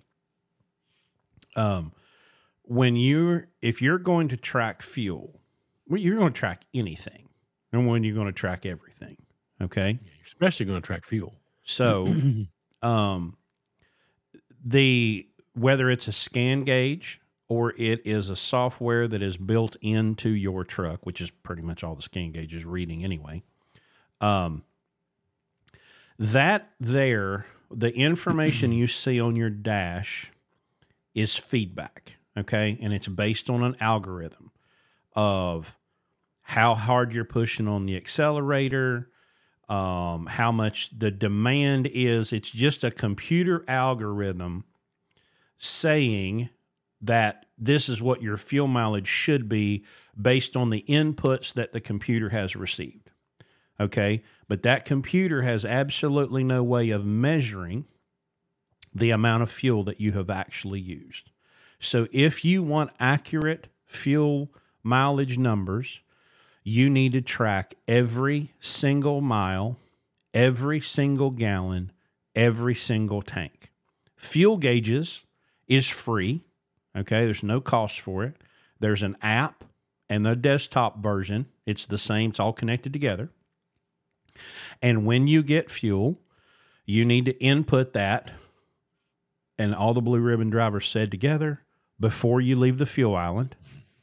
Um, when you're if you're going to track fuel, well, you're going to track anything, and when you're going to track everything, okay, yeah, you're especially going to track fuel. So, um, the whether it's a scan gauge or it is a software that is built into your truck, which is pretty much all the scan gauge is reading anyway. Um, that there, the information you see on your dash is feedback, okay? And it's based on an algorithm of how hard you're pushing on the accelerator, um, how much the demand is. It's just a computer algorithm saying that this is what your fuel mileage should be based on the inputs that the computer has received. Okay. But that computer has absolutely no way of measuring the amount of fuel that you have actually used. So if you want accurate fuel mileage numbers, you need to track every single mile, every single gallon, every single tank. Fuel gauges is free. Okay. There's no cost for it. There's an app and the desktop version. It's the same, it's all connected together. And when you get fuel, you need to input that and all the blue ribbon drivers said together before you leave the fuel island.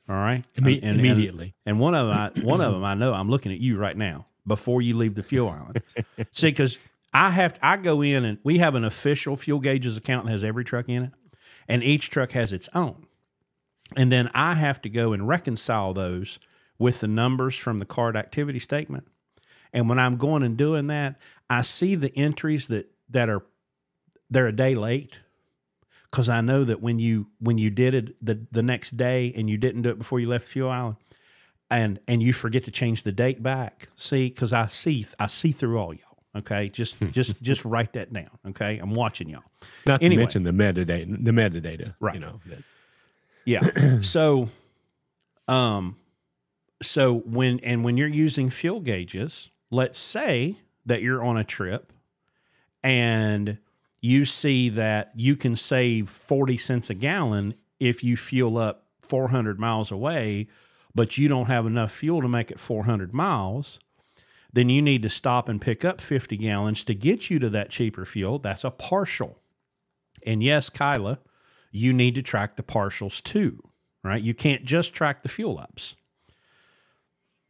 All right. Imme- and, immediately. And, and, one of them, I, one of them, I know I'm looking at you right now before you leave the fuel island. See, because I have, I go in and we have an official fuel gauges account that has every truck in it, and each truck has its own. And then I have to go and reconcile those with the numbers from the card activity statement and when I'm going and doing that, I see the entries that that are they're a day late because I know that when you when you did it the the next day and you didn't do it before you left Fuel Island, and and you forget to change the date back. See, because I see I see through all y'all. Okay, just just just write that down. Okay, I'm watching y'all. Not anyway, to mention the metadata, the metadata, right? You know, that. yeah. so, um, so when and when you're using fuel gauges, let's say that you're on a trip and you see that you can save 40 cents a gallon if you fuel up 400 miles away, but you don't have enough fuel to make it 400 miles, then you need to stop and pick up 50 gallons to get you to that cheaper fuel. That's a partial. And yes, Kyla, you need to track the partials too, right? You can't just track the fuel ups.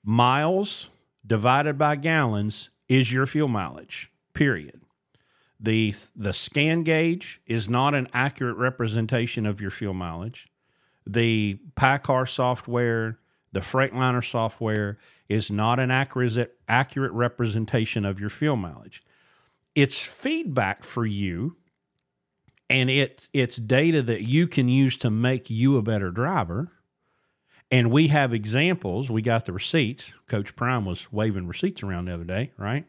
Miles divided by gallons is your fuel mileage, period. The, the scan gauge is not an accurate representation of your fuel mileage. The PACCAR software, the Freightliner software is not an accurate, accurate representation of your fuel mileage. It's feedback for you and it, it's data that you can use to make you a better driver and we have examples. We got the receipts. Coach Prime was waving receipts around the other day, right?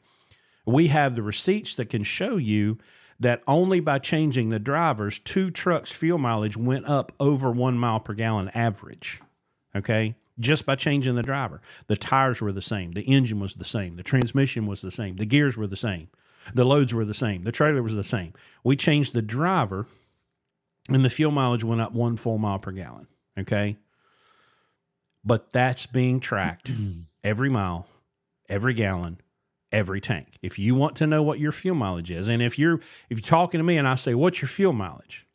We have the receipts that can show you that only by changing the drivers, two trucks' fuel mileage went up over one mile per gallon average. Okay. Just by changing the driver. The tires were the same. The engine was the same. The transmission was the same. The gears were the same. The loads were the same. The trailer was the same. We changed the driver and the fuel mileage went up one full mile per gallon. Okay. But that's being tracked every mile, every gallon, every tank. If you want to know what your fuel mileage is, and if you're if you're talking to me and I say, "What's your fuel mileage?"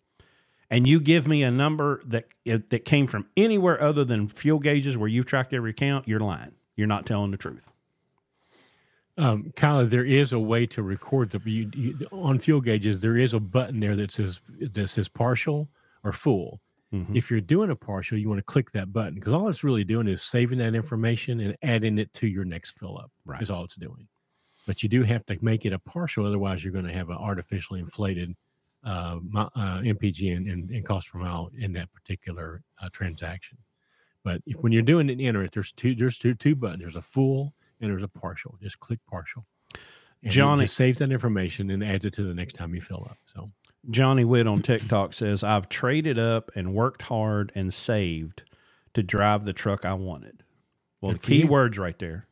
and you give me a number that that came from anywhere other than fuel gauges where you've tracked every count, you're lying. You're not telling the truth. Um, Kyla, there is a way to record the you, you, on fuel gauges. There is a button there that says that says partial or full. Mm-hmm. If you're doing a partial, you want to click that button because all it's really doing is saving that information and adding it to your next fill up. Right. Is all it's doing. But you do have to make it a partial, otherwise you're going to have an artificially inflated uh, uh, MPG and, and, and, cost per mile in that particular uh, transaction. But if, when you're doing an enter it, there's two there's two two buttons. There's a full and there's a partial. Just click partial. And Johnny saves that information and adds it to the next time you fill up. So Johnny Witt on TikTok says, I've traded up and worked hard and saved to drive the truck I wanted. Well, the key you. words right there.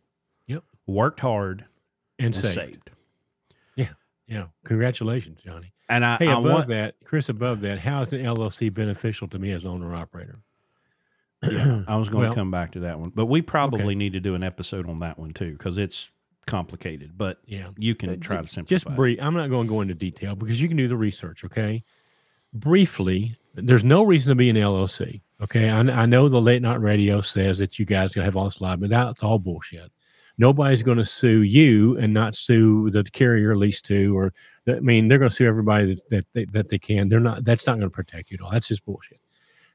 Yep. Worked hard and, and saved. saved. Yeah. Yeah. Congratulations, Johnny. And I, hey, I above want, that, Chris, above that, how is an LLC beneficial to me as owner operator? Yeah, I was going well, to come back to that one, but we probably okay. need to do an episode on that one too because it's complicated. But yeah, you can but try to simplify. Just brief. I'm not going to go into detail because you can do the research. Okay, briefly, there's no reason to be an LLC. Okay, I, I know the late night radio says that you guys have all this liability, but that's all bullshit. Nobody's going to sue you and not sue the carrier leased to, or I mean, they're going to sue everybody that, that they, that they can. They're not. That's not going to protect you at all. That's just bullshit.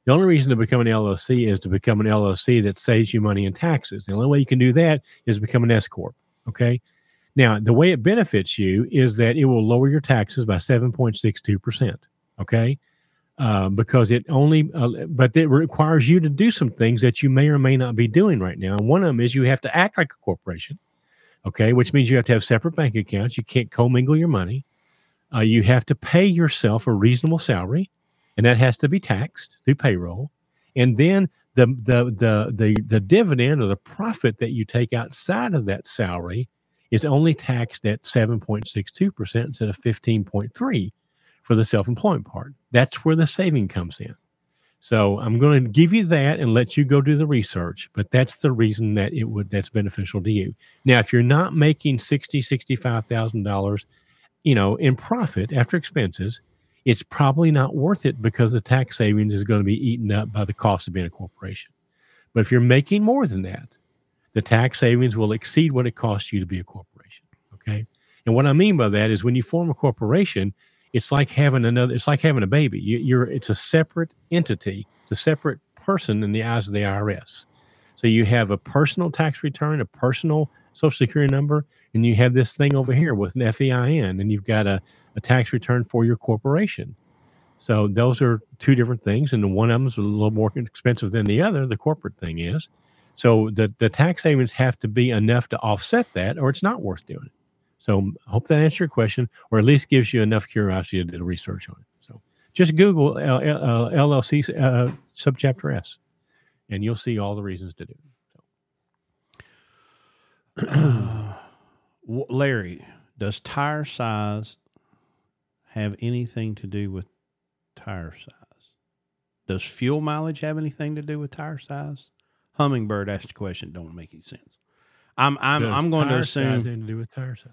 The only reason to become an LLC is to become an LLC that saves you money in taxes. The only way you can do that is become an S corp. Okay. Now, the way it benefits you is that it will lower your taxes by 7.62%. Okay. Uh, because it only, uh, but it requires you to do some things that you may or may not be doing right now. And one of them is you have to act like a corporation. Okay. Which means you have to have separate bank accounts. You can't commingle your money. Uh, you have to pay yourself a reasonable salary and that has to be taxed through payroll. And then the the the the, the dividend or the profit that you take outside of that salary is only taxed at 7.62% instead of 15.3 for the self-employment part. That's where the saving comes in. So I'm going to give you that and let you go do the research, but that's the reason that it would that's beneficial to you. Now, if you're not making sixty, sixty-five thousand dollars, you know, in profit after expenses, it's probably not worth it because the tax savings is going to be eaten up by the cost of being a corporation. But if you're making more than that, the tax savings will exceed what it costs you to be a corporation. Okay. And what I mean by that is when you form a corporation, it's like having another, it's like having a baby. You, are it's a separate entity, it's a separate person in the eyes of the IRS. So you have a personal tax return, a personal social security number, and you have this thing over here with an FEIN, and you've got a, a tax return for your corporation. So those are two different things, and the one of them is a little more expensive than the other. The corporate thing is. So the the tax savings have to be enough to offset that, or it's not worth doing it. So I hope that answers your question, or at least gives you enough curiosity to do research on it. So just Google L- L- LLC uh, subchapter S, and you'll see all the reasons to do it. So. Larry, does tire size have anything to do with tire size? Does fuel mileage have anything to do with tire size? Hummingbird asked the question. Don't make any sense. I'm I'm does I'm going to assume anything to do with tire size.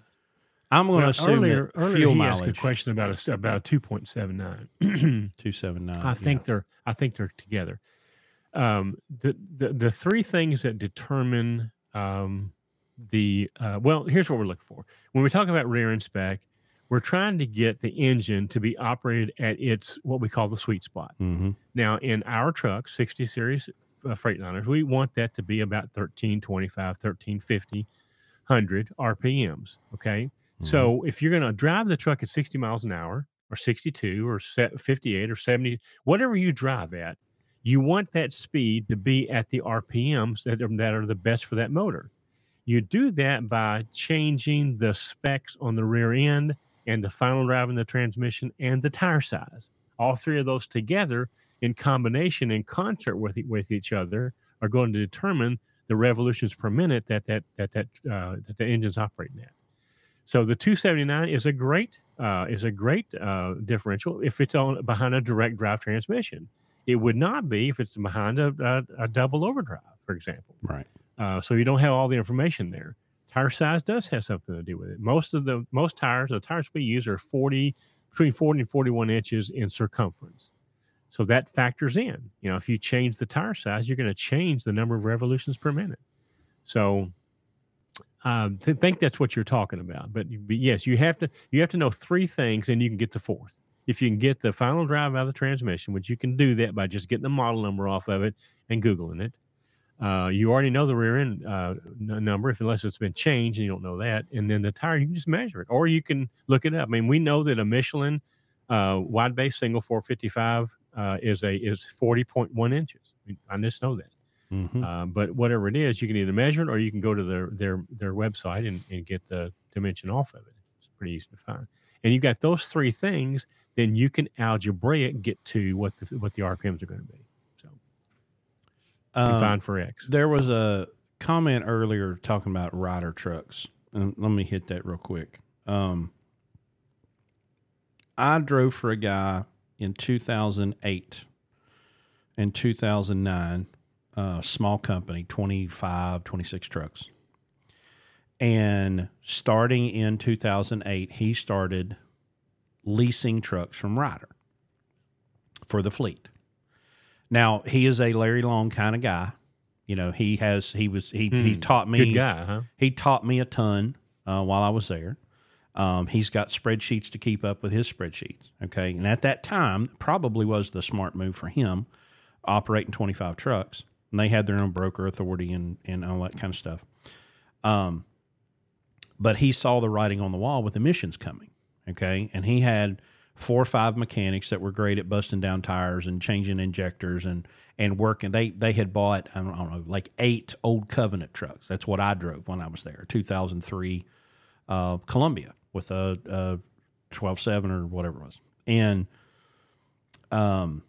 I'm going to assume earlier, earlier fuel he mileage. asked a question about a, about two point seven nine. Two seven nine. I think yeah. they're I think they're together. Um, the, the the three things that determine um, the uh, well, here's what we're looking for. When we talk about rear and spec, we're trying to get the engine to be operated at its what we call the sweet spot. Mm-hmm. Now, in our truck, 60 series uh, Freightliners, we want that to be about 1325, 1350, 100 RPMs. Okay. Mm-hmm. So if you're going to drive the truck at 60 miles an hour or 62 or 58 or 70, whatever you drive at, you want that speed to be at the RPMs that are, that are the best for that motor. You do that by changing the specs on the rear end and the final drive and the transmission and the tire size. All three of those together in combination in concert with with each other are going to determine the revolutions per minute that that that that, uh, that the engine's operating at. So the 279 is a great uh, is a great uh, differential if it's on behind a direct drive transmission. It would not be if it's behind a, a, a double overdrive, for example. Right. Uh, so you don't have all the information there. Tire size does have something to do with it. Most of the most tires, the tires we use are 40 between 40 and 41 inches in circumference. So that factors in. You know, if you change the tire size, you're going to change the number of revolutions per minute. So I think that's what you're talking about. But, but, yes, you have to you have to know three things, and you can get the fourth. If you can get the final drive out of the transmission, which you can do that by just getting the model number off of it and googling it. Uh, you already know the rear end uh, number, if unless it's been changed and you don't know that. And then the tire, you can just measure it, or you can look it up. I mean, we know that a Michelin uh, wide base single 455 uh, is a is 40.1 inches. I just know that. Mm-hmm. Uh, but whatever it is, you can either measure it or you can go to their their their website and, and get the dimension off of it. It's pretty easy to find. And you've got those three things, then you can algebraic get to what the what the RPMs are going to be. So um, find for X. There was a comment earlier talking about rider trucks, and let me hit that real quick. Um, I drove for a guy in 2008 and 2009 uh, small company 25 26 trucks and starting in 2008 he started leasing trucks from ryder for the fleet now he is a larry long kind of guy you know he has he was he, hmm. he taught me guy, huh? he taught me a ton uh, while i was there um, he's got spreadsheets to keep up with his spreadsheets. Okay. And at that time, probably was the smart move for him operating 25 trucks. And they had their own broker authority and, and all that kind of stuff. Um, but he saw the writing on the wall with emissions coming. Okay. And he had four or five mechanics that were great at busting down tires and changing injectors and, and working. They, they had bought, I don't, I don't know, like eight old Covenant trucks. That's what I drove when I was there, 2003 uh, Columbia with a, a 12.7 or whatever it was. And, um,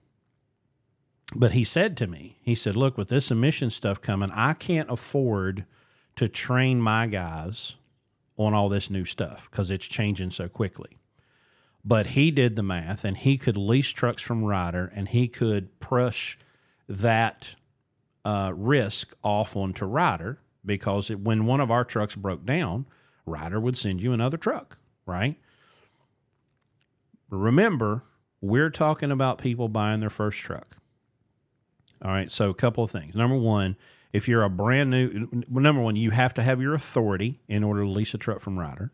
but he said to me, he said, look, with this emission stuff coming, I can't afford to train my guys on all this new stuff because it's changing so quickly. But he did the math and he could lease trucks from Ryder and he could push that uh, risk off onto Ryder because it, when one of our trucks broke down, Ryder would send you another truck, right? Remember, we're talking about people buying their first truck. All right, so a couple of things. Number one, if you're a brand new, number one, you have to have your authority in order to lease a truck from Ryder.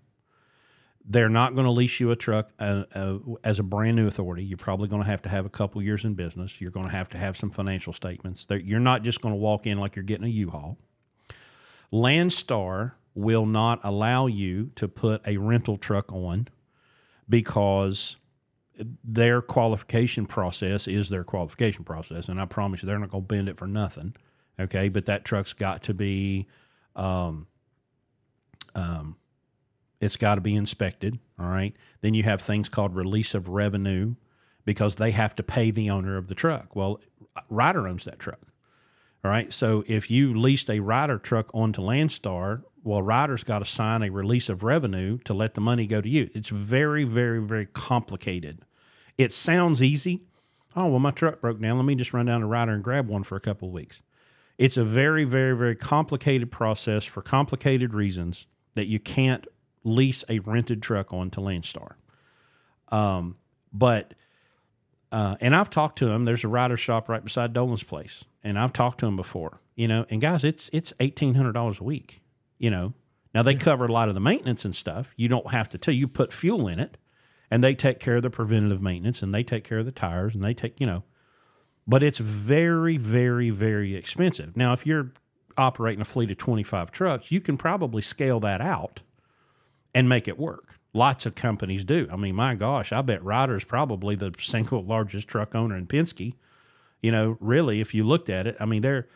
They're not going to lease you a truck uh, uh, as a brand new authority. You're probably going to have to have a couple years in business. You're going to have to have some financial statements. They're, you're not just going to walk in like you're getting a U-Haul. Landstar will not allow you to put a rental truck on because their qualification process is their qualification process. And I promise you, they're not going to bend it for nothing. Okay. But that truck's got to be, um, um, it's got to be inspected. All right. Then you have things called release of revenue because they have to pay the owner of the truck. Well, Ryder owns that truck. All right. So if you leased a Ryder truck onto Landstar well, Ryder's got to sign a release of revenue to let the money go to you. It's very, very, very complicated. It sounds easy. Oh, well, my truck broke down. Let me just run down to Ryder and grab one for a couple of weeks. It's a very, very, very complicated process for complicated reasons that you can't lease a rented truck on to Landstar. Um, but uh, and I've talked to him. There's a Ryder shop right beside Dolan's place, and I've talked to him before. You know, and guys, it's it's eighteen hundred dollars a week you know. Now they cover a lot of the maintenance and stuff. You don't have to tell you put fuel in it and they take care of the preventative maintenance and they take care of the tires and they take, you know. But it's very very very expensive. Now if you're operating a fleet of 25 trucks, you can probably scale that out and make it work. Lots of companies do. I mean, my gosh, I bet Ryder's probably the single largest truck owner in Penske. You know, really, if you looked at it, I mean, they're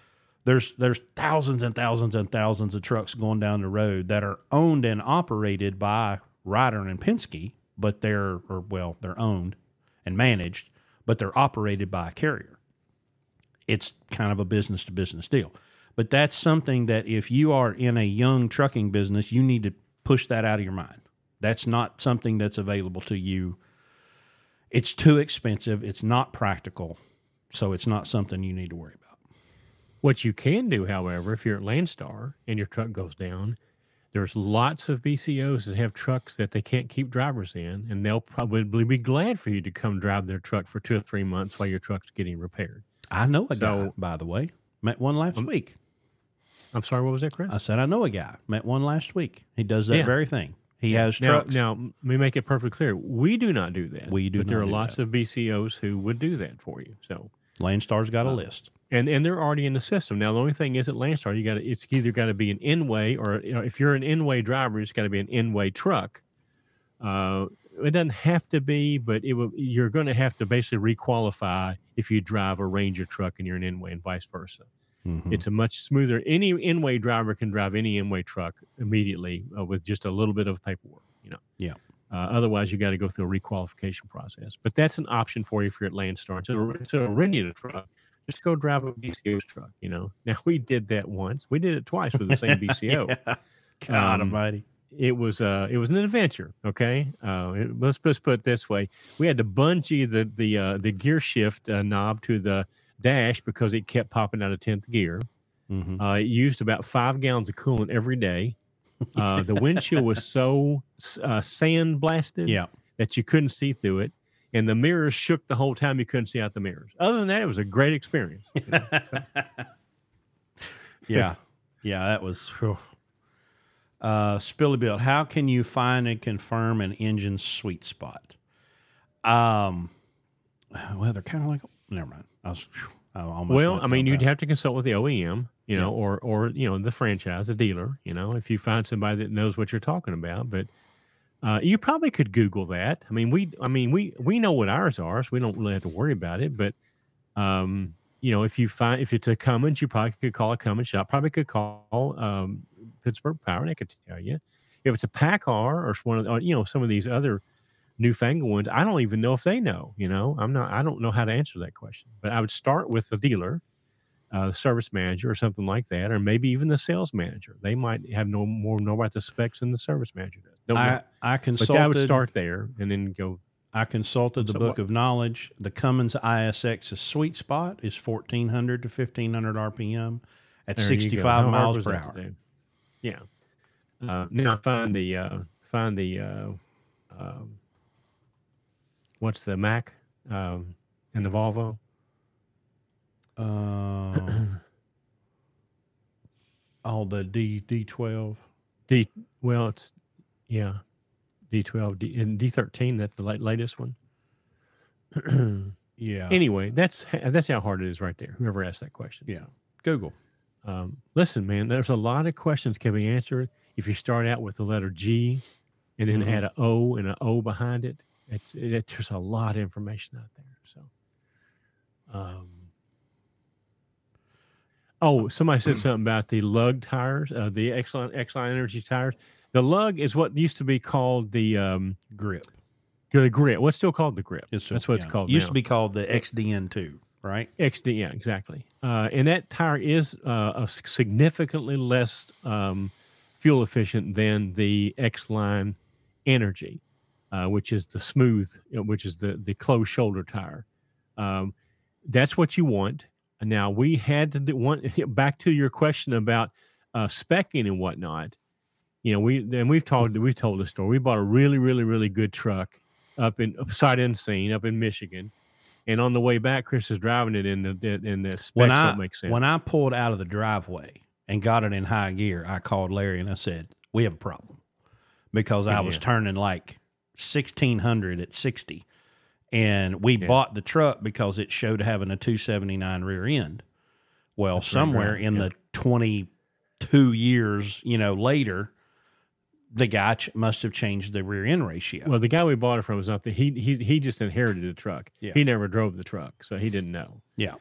there's there's thousands and thousands and thousands of trucks going down the road that are owned and operated by Ryder and Penske, but they're or well, they're owned and managed, but they're operated by a carrier. It's kind of a business to business deal. But that's something that if you are in a young trucking business, you need to push that out of your mind. That's not something that's available to you. It's too expensive. It's not practical. So it's not something you need to worry about. What you can do, however, if you're at Landstar and your truck goes down, there's lots of BCOs that have trucks that they can't keep drivers in, and they'll probably be glad for you to come drive their truck for two or three months while your truck's getting repaired. I know a So- guy, by the way. Met one last Um, week. I'm sorry, what was that, Chris? I said I know a guy. Met one last week. He does that Yeah. very thing. He has now, trucks. now, let me make it perfectly clear. We do not do that. We do but there are lots that. of BCOs who would do that for you. So, Landstar's got a Uh, list. And and they're already in the system. Now, the only thing is at Landstar, you got to it's either got to be an Inway or you know, if you're an Inway driver, it's got to be an Inway truck. Uh, it doesn't have to be, but it will, you're going to have to basically requalify if you drive a Ranger truck and you're an Inway and vice versa. Mhm. It's a much smoother. Any Inway driver can drive any Inway truck immediately uh, with just a little bit of paperwork. You know. Yeah. Uh, otherwise, you got to go through a requalification process. But that's an option for you if you're at Landstar. Instead of renting a truck, just go drive a BCO's truck. You know. Now we did that once. We did it twice with the same BCO. Yeah. God Um, Almighty. It was uh, it was an adventure. Okay. Uh, it, let's let's put it this way: we had to bungee the the uh, the gear shift uh, knob to the dash because it kept popping out of tenth gear. Mhm. Uh, it used about five gallons of coolant every day. Uh, the windshield was so uh, sand blasted Yeah. that you couldn't see through it, and the mirrors shook the whole time. You couldn't see out the mirrors. Other than that, it was a great experience. you know, so. yeah. Yeah. That was. whew. Uh, Spilly Bill, how can you find and confirm an engine's sweet spot? Um, well, they're kind of like. Never mind. I was. phew, I almost well, I mean, you'd have to consult with the OEM, you know, or or you know the franchise, the dealer. You know, if you find somebody that knows what you're talking about, but. Uh, you probably could Google that. I mean, we, I mean, we, we know what ours are, so we don't really have to worry about it. But, um, you know, if you find if it's a Cummins, you probably could call a Cummins shop. Probably could call um, Pittsburgh Power. and They could tell you. If it's a PACCAR or one of or, you know some of these other newfangled ones, I don't even know if they know. You know, I'm not. I don't know how to answer that question. But I would start with the dealer, uh, service manager, or something like that, or maybe even the sales manager. They might have no more know about the specs than the service manager does. Don't know. I, I But. I would start there and then go. I consulted the So Book what- of Knowledge. The Cummins ISX's sweet spot is 1400 to 1500 RPM at there 65 miles per hour. Yeah. Uh, now find the uh, find the uh, um, what's the Mack um, and the Volvo. Um, oh, the D D12. D well, it's yeah, D twelve D and D thirteen. That's the la- latest one. Yeah. anyway, that's that's how hard it is right there. Whoever asked that question. yeah. Google. Um, listen, man, there's a lot of questions can be answered if you start out with the letter G and then Mhm. add an O and an O behind it. It's it, there's a lot of information out there. So, um, oh, somebody said something about the lug tires, uh, the Exxon Exxon Energy tires. The lug is what used to be called the um, Grip. the grip. What's still called the grip? It's That's what it's yeah. called Used now. to be called the XDN2, right? XD, yeah, exactly. Uh, and that tire is uh, significantly less um, fuel efficient than the X Line Energy, uh, which is the smooth, which is the the closed shoulder tire. Um, that's what you want. Now we had to do one back to your question about uh, specking and whatnot. You know, we and we've told we've told the story. We bought a really, really, really good truck up in sight unseen up in Michigan. And on the way back, Chris is driving it in the in the specs When I don't make sense. when I pulled out of the driveway and got it in high gear, I called Larry and I said, "We have a problem," because I was turning like sixteen hundred at sixty, and we Yeah. bought the truck because it showed having a two seventy nine rear end. Well, That's somewhere right, in yeah. the twenty two years, you know, later, the guy ch- must have changed the rear end ratio. well, the guy we bought it from was not the he he he just inherited the truck. Yeah. He never drove the truck, so he didn't know. yeah,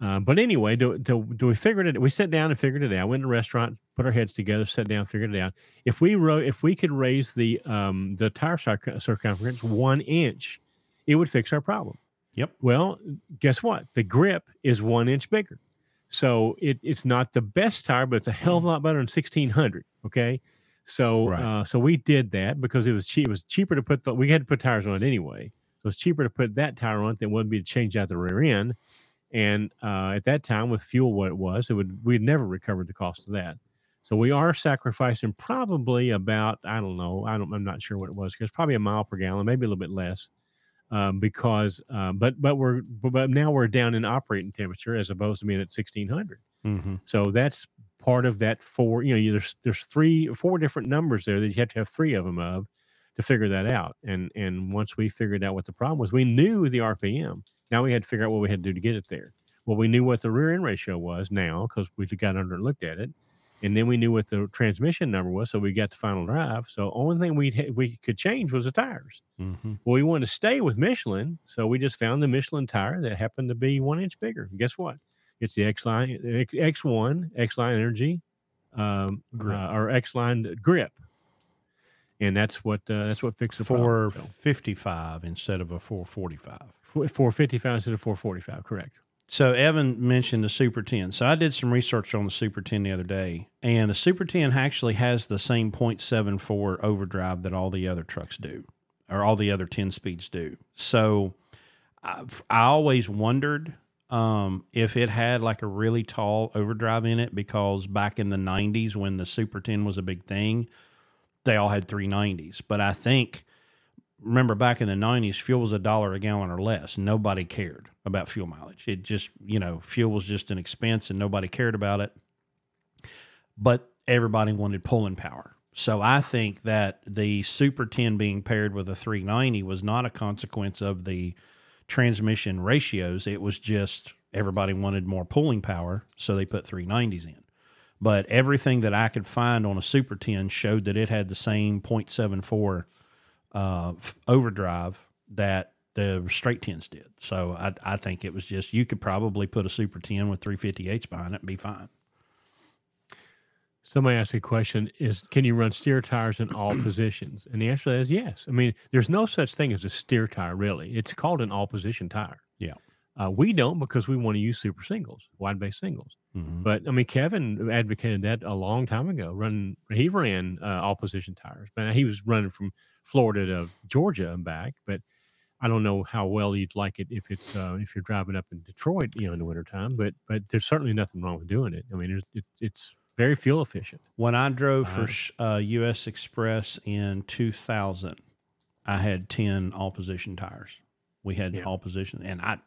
Uh, but anyway, do, do, do we figured it? Out? We sat down and figured it out. Went to a restaurant, put our heads together, sat down, figured it out. If we wrote, if we could raise the um, the tire circumference one inch, it would fix our problem. Yep. Well, guess what? The grip is one inch bigger, so it, it's not the best tire, but it's a hell of a lot better than sixteen hundred. Okay. So Right. uh, so we did that because it was cheap. It was cheaper to put the we had to put tires on it anyway. So it's cheaper to put that tire on it than would be to change out the rear end. And uh, at that time, with fuel what it was, it would we'd never recovered the cost of that. So we are sacrificing probably about I don't know I don't I'm not sure what it was because probably a mile per gallon, maybe a little bit less, um, because um, but but we're but now we're down in operating temperature as opposed to being at 1600. Mm-hmm. So that's part of that four. You know, there's there's three, four different numbers there that you have to have three of them of to figure that out. And and once we figured out what the problem was, we knew the RPM. Now we had to figure out what we had to do to get it there. Well, we knew what the rear end ratio was now because we got under and looked at it, and then we knew what the transmission number was. So we got the final drive. So only thing we we could change was the tires. Mm-hmm. Well, we wanted to stay with Michelin, so we just found the Michelin tire that happened to be one inch bigger. And guess what? It's the X line X one X line Energy, um, Grip. uh, or X line grip, and that's what uh, that's what fixed the Four problem. fifty-five instead of a four forty five. Four fifty five instead of four forty five. Correct. So Evan mentioned the Super 10. So I did some research on the Super 10 the other day, and the Super 10 actually has the same 0.74 overdrive that all the other trucks do, or all the other 10 speeds do. So I, I always wondered um, if it had like a really tall overdrive in it because back in the 90s when the Super 10 was a big thing, they all had 390s. But I think remember back in the 90s fuel was a dollar a gallon or less. Nobody cared about fuel mileage. It just you know fuel was just an expense and nobody cared about it. But everybody wanted pulling power. So i think that the super 10 being paired with a 390 was not a consequence of the transmission ratios. It was just everybody wanted more pulling power so they put 390s in. But everything that i could find on a super 10 showed that it had the same 0.74 uh, overdrive that the straight tens did. So I, I think it was just you could probably put a super ten with 350h behind it and be fine. Somebody asked a question: Is can you run steer tires in all positions? And the answer is yes. I mean, there's no such thing as a steer tire, really. It's called an all position tire. Yeah. Uh, we don't because we want to use super singles, wide base singles. Mhm. But I mean, Kevin advocated that a long time ago. Run, he ran uh, all position tires, but he was running from Florida to Georgia and back. But I don't know how well you'd like it if it's uh, if you're driving up in Detroit, you know, in the wintertime. But but there's certainly nothing wrong with doing it. I mean, there's, it, it's very fuel efficient. When I drove for Uh, sh- uh, U.S. Xpress in 2000, I had 10 all position tires. We had Yeah. all position, and I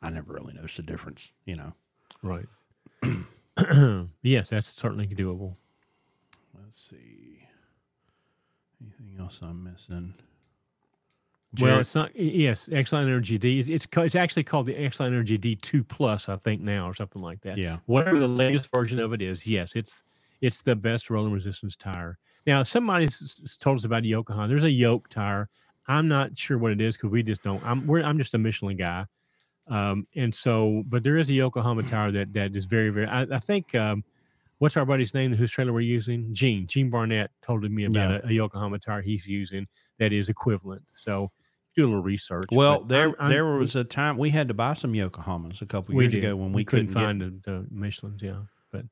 I never really noticed a difference. You know. Right. yes, that's certainly doable. Let's see. Anything else I'm missing? Well, it's not. Yes, Xline Energy D. It's it's, it's actually called the Xline Energy D two Plus, I think now, or something like that. yeah. Whatever the latest version of it is, yes, it's it's the best rolling resistance tire. Now, somebody's told us about Yokohama. There's a yoke tire. I'm not sure what it is because we just don't. I'm we're, I'm just a Michelin guy, um, and so but there is a Yokohama tire that that is very very. I, I think um, what's our buddy's name whose trailer we're using? Gene Gene Barnett told me about Yeah. a, a Yokohama tire he's using that is equivalent. So do a little research. Well, there I'm- I'm- there was a time we had to buy some Yokohamas a couple years did. ago when we, couldn't, couldn't, get find the, the Michelin's, yeah. But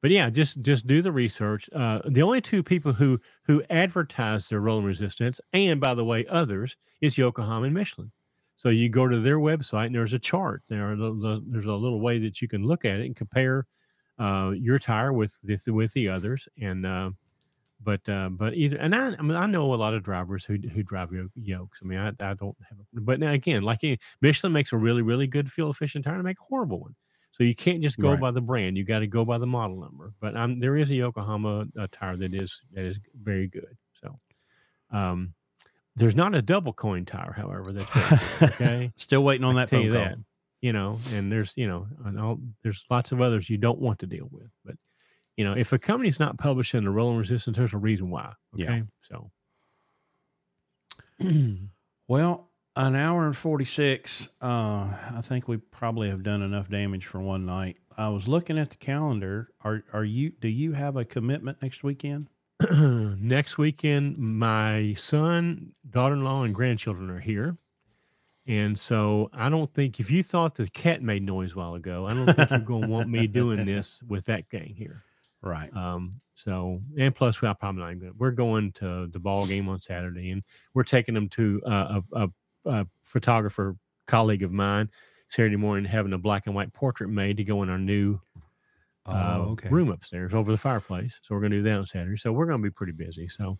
but yeah, just just do the research. Uh, the only two people who who advertise their rolling resistance, and by the way, others is Yokohama and Michelin. So you go to their website and there's a chart. There are the, the- there's a little way that you can look at it and compare uh, your tire with the, with the others. And uh, but uh, but either and I, I mean I know a lot of drivers who who drive yo- yokes. I mean I, I don't have, a, but now again, like any, Michelin makes a really really good fuel efficient tire and make a horrible one. So you can't just go Right. by the brand. You got to go by the model number. But um, there is a Yokohama uh, tire that is that is very good. So um, there's not a double coin tire, however. That's okay. Still waiting on I that phone you call. that. You know, and there's you know, and all, there's lots of others you don't want to deal with. But you know, if a company's not publishing the rolling resistance, there's a reason why. Okay, Yeah. so Well, an hour and 46. Uh, I think we probably have done enough damage for one night. I was looking at the calendar. Are are you do you have a commitment next weekend? Next weekend, my son, daughter-in-law, and grandchildren are here. And so I don't think if you thought the cat made noise a while ago, I don't think you're going to want me doing this with that gang here. Right. Um, so and plus we are probably not going. We're going to the ball game on Saturday, and we're taking them to uh, a, a, a photographer colleague of mine Saturday morning, having a black and white portrait made to go in our new uh, oh, okay. room upstairs over the fireplace. So we're going to do that on Saturday. So we're going to be pretty busy. So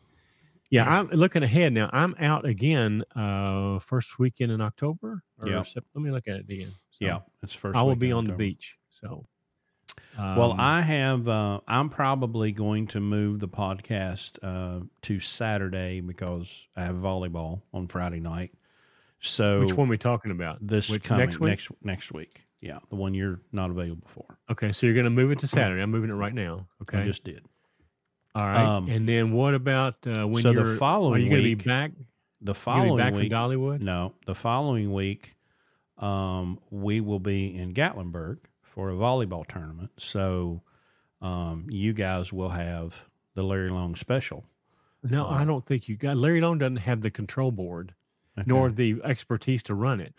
yeah, I'm looking ahead now. I'm out again uh first weekend in October. Or Yeah. Let me look at it again. So Yeah, it's first. I will be on the beach. So Well, um, I have. Uh, I'm probably going to move the podcast uh, to Saturday because I have volleyball on Friday night. So which one are we talking about? This Which, coming next week? next next week. Yeah, the one you're not available for. Okay, so you're going to move it to Saturday. I'm moving it right now. Okay, I just did. All right. um, and then what about uh, when so the you're? are following you going to be back? The You going to following be back week, from Dollywood? no, the following week, um, we will be in Gatlinburg for a volleyball tournament. So, um, you guys will have the Larry Long special. No, I Uh, don't think you got. Larry Long doesn't have the control board Okay. nor the expertise to run it.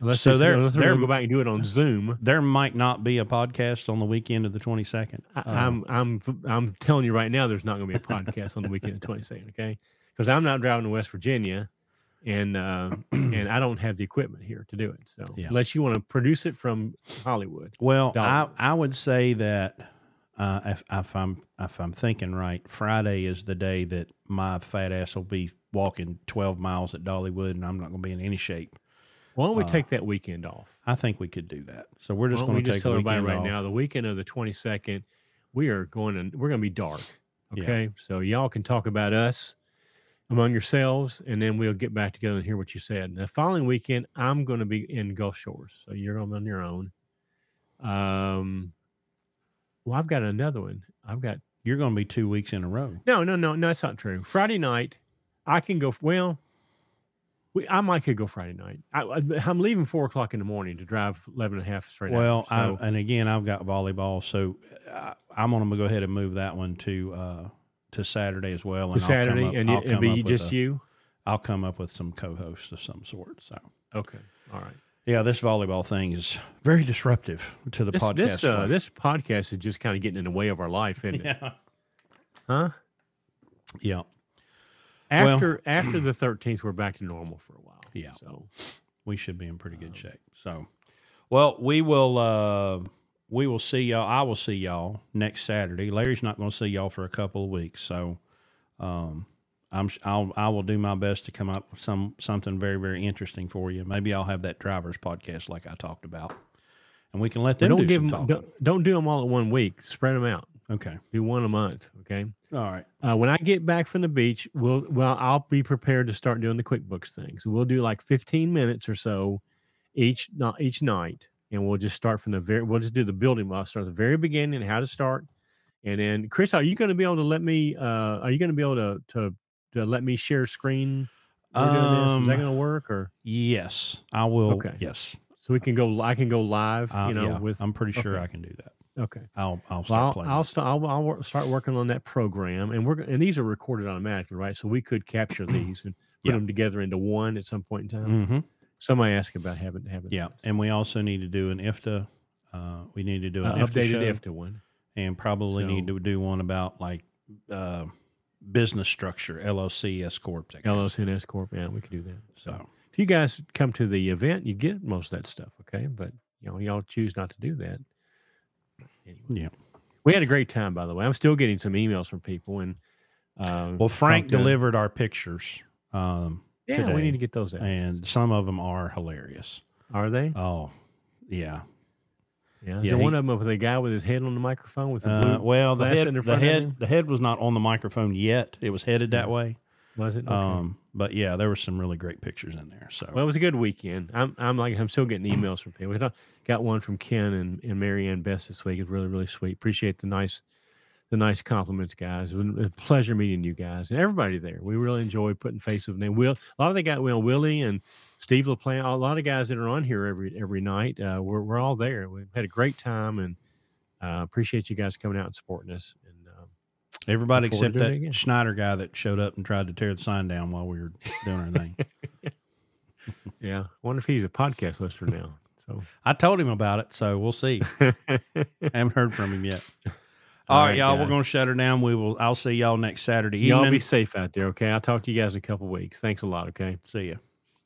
Unless So they're, unless they're, they're- going to go back and do it on Zoom. there might not be a podcast on the weekend of the 22nd. I, Um, I'm I'm I'm telling you right now, there's not going to be a podcast on the weekend of 22nd. Okay, because I'm not driving to West Virginia, and uh, and I don't have the equipment here to do it. So Yeah. unless you want to produce it from Hollywood, Well, I, I would say that uh, if, if I'm if I'm thinking right, Friday is the day that my fat ass will be walking 12 miles at Dollywood, and I'm not going to be in any shape. Why don't we Uh, take that weekend off? I think we could do that. So we're just going to take tell everybody right off. now, the weekend of the 22nd, we are going to we're going to be dark. Yeah. Okay, so y'all can talk about us among yourselves, and then we'll get back together and hear what you said. The following weekend, I'm going to be in Gulf Shores, so you're going to be on your own. Um, well, I've got another one. I've got You're going to be two weeks in a row. no, no, no, no. That's not true. Friday night, I can go. Well, we, I might could go Friday night. I, I'm leaving four o'clock in the morning to drive 11 and a half straight. Well, out, so, I, and again, I've got volleyball, so I, I'm going to go ahead and move that one to uh, to Saturday as well. And Saturday, I'll come up, and it, it'll be just a- you. I'll come up with some co-hosts of some sort. So. Okay, all right. Yeah, this volleyball thing is very disruptive to the This podcast. this uh, this podcast is just kind of getting in the way of our life, isn't it? yeah, Huh? yeah, Well- After after the 13th, we're back to normal for a while. Yeah. So we should be in pretty Um, good shape. So, well, we will. uh We will see y'all. I will see y'all next Saturday. Larry's not going to see y'all for a couple of weeks, so um, I'm. I'll. I will do my best to come up with some something very very interesting for you. Maybe I'll have that drivers podcast like I talked about, and we can let them don't do give some them don't, don't do them all at one week. Spread them out. Okay. Do one a month. Okay. All right. Uh, when I get back from the beach, we'll well, I'll be prepared to start doing the QuickBooks thing. So we'll do like 15 minutes or so each not each night, and we'll just start from the very. We'll just do the building. We'll start at the very beginning, how to start, and then Chris, are you going to be able to let me? Uh, are you going to be able to to to let me share screen? This? Is Um, that going to work, or Yes, I will. Okay. Yes. so we can go? I can go live. Uh, you know, yeah, with I'm pretty sure okay. I can do that. Okay. I'll. I'll Well, start I'll, playing. I'll, st- I'll, I'll wor- start working on that program, and we're go- and these are recorded automatically, right? So we could capture these and put Yeah. them together into one at some point in time. hmm Somebody asked about having having Yeah, and we also need to do an IFTA. Uh, we need to do an Uh, IFTA updated show, IFTA one. and probably need So- to do one about like uh, business structure, LLC, S corp, that kind of LLC and S corp. Yeah, we could do that. So So if you guys come to the event, you get most of that stuff. Okay, but you know y'all choose not to do that. Anyway, yeah. we had a great time, by the way. I'm still getting some emails from people, and uh, Well, Frank delivered our pictures, um, Yeah, we need to get those out. and some of them are hilarious. Are they? Oh, yeah. Yeah. Is yeah, there he- one of them with a guy with his head on the microphone with the Uh, well, the head, the the front of head, the head was not on the microphone yet. It was headed that way. Was it? Okay. Um, but yeah, there were some really great pictures in there. So Well, it was a good weekend. I'm, I'm like, I'm still getting emails from people. We got- got one from Ken and, and Marianne Best this week. It's really, really sweet. Appreciate the nice, the nice compliments, guys. It was a pleasure meeting you guys and everybody there. We really enjoy putting faces with name. Will a lot of the guys, well, Willie and Steve LaPlante, a lot of guys that are on here every every night. Uh, we're we're all there. We've had a great time and uh, appreciate you guys coming out and supporting us. And Everybody except to doing it that. Schneider guy that showed up and tried to tear the sign down while we were doing our thing. yeah, I wonder if he's a podcast listener now. So I told him about it, so we'll see. I haven't heard from him yet. All right, y'all, we're going to shut her down. We will. I'll see y'all next Saturday Y'all be safe out there. Okay, I'll talk to you guys in a couple weeks. Thanks a lot. Okay. see ya.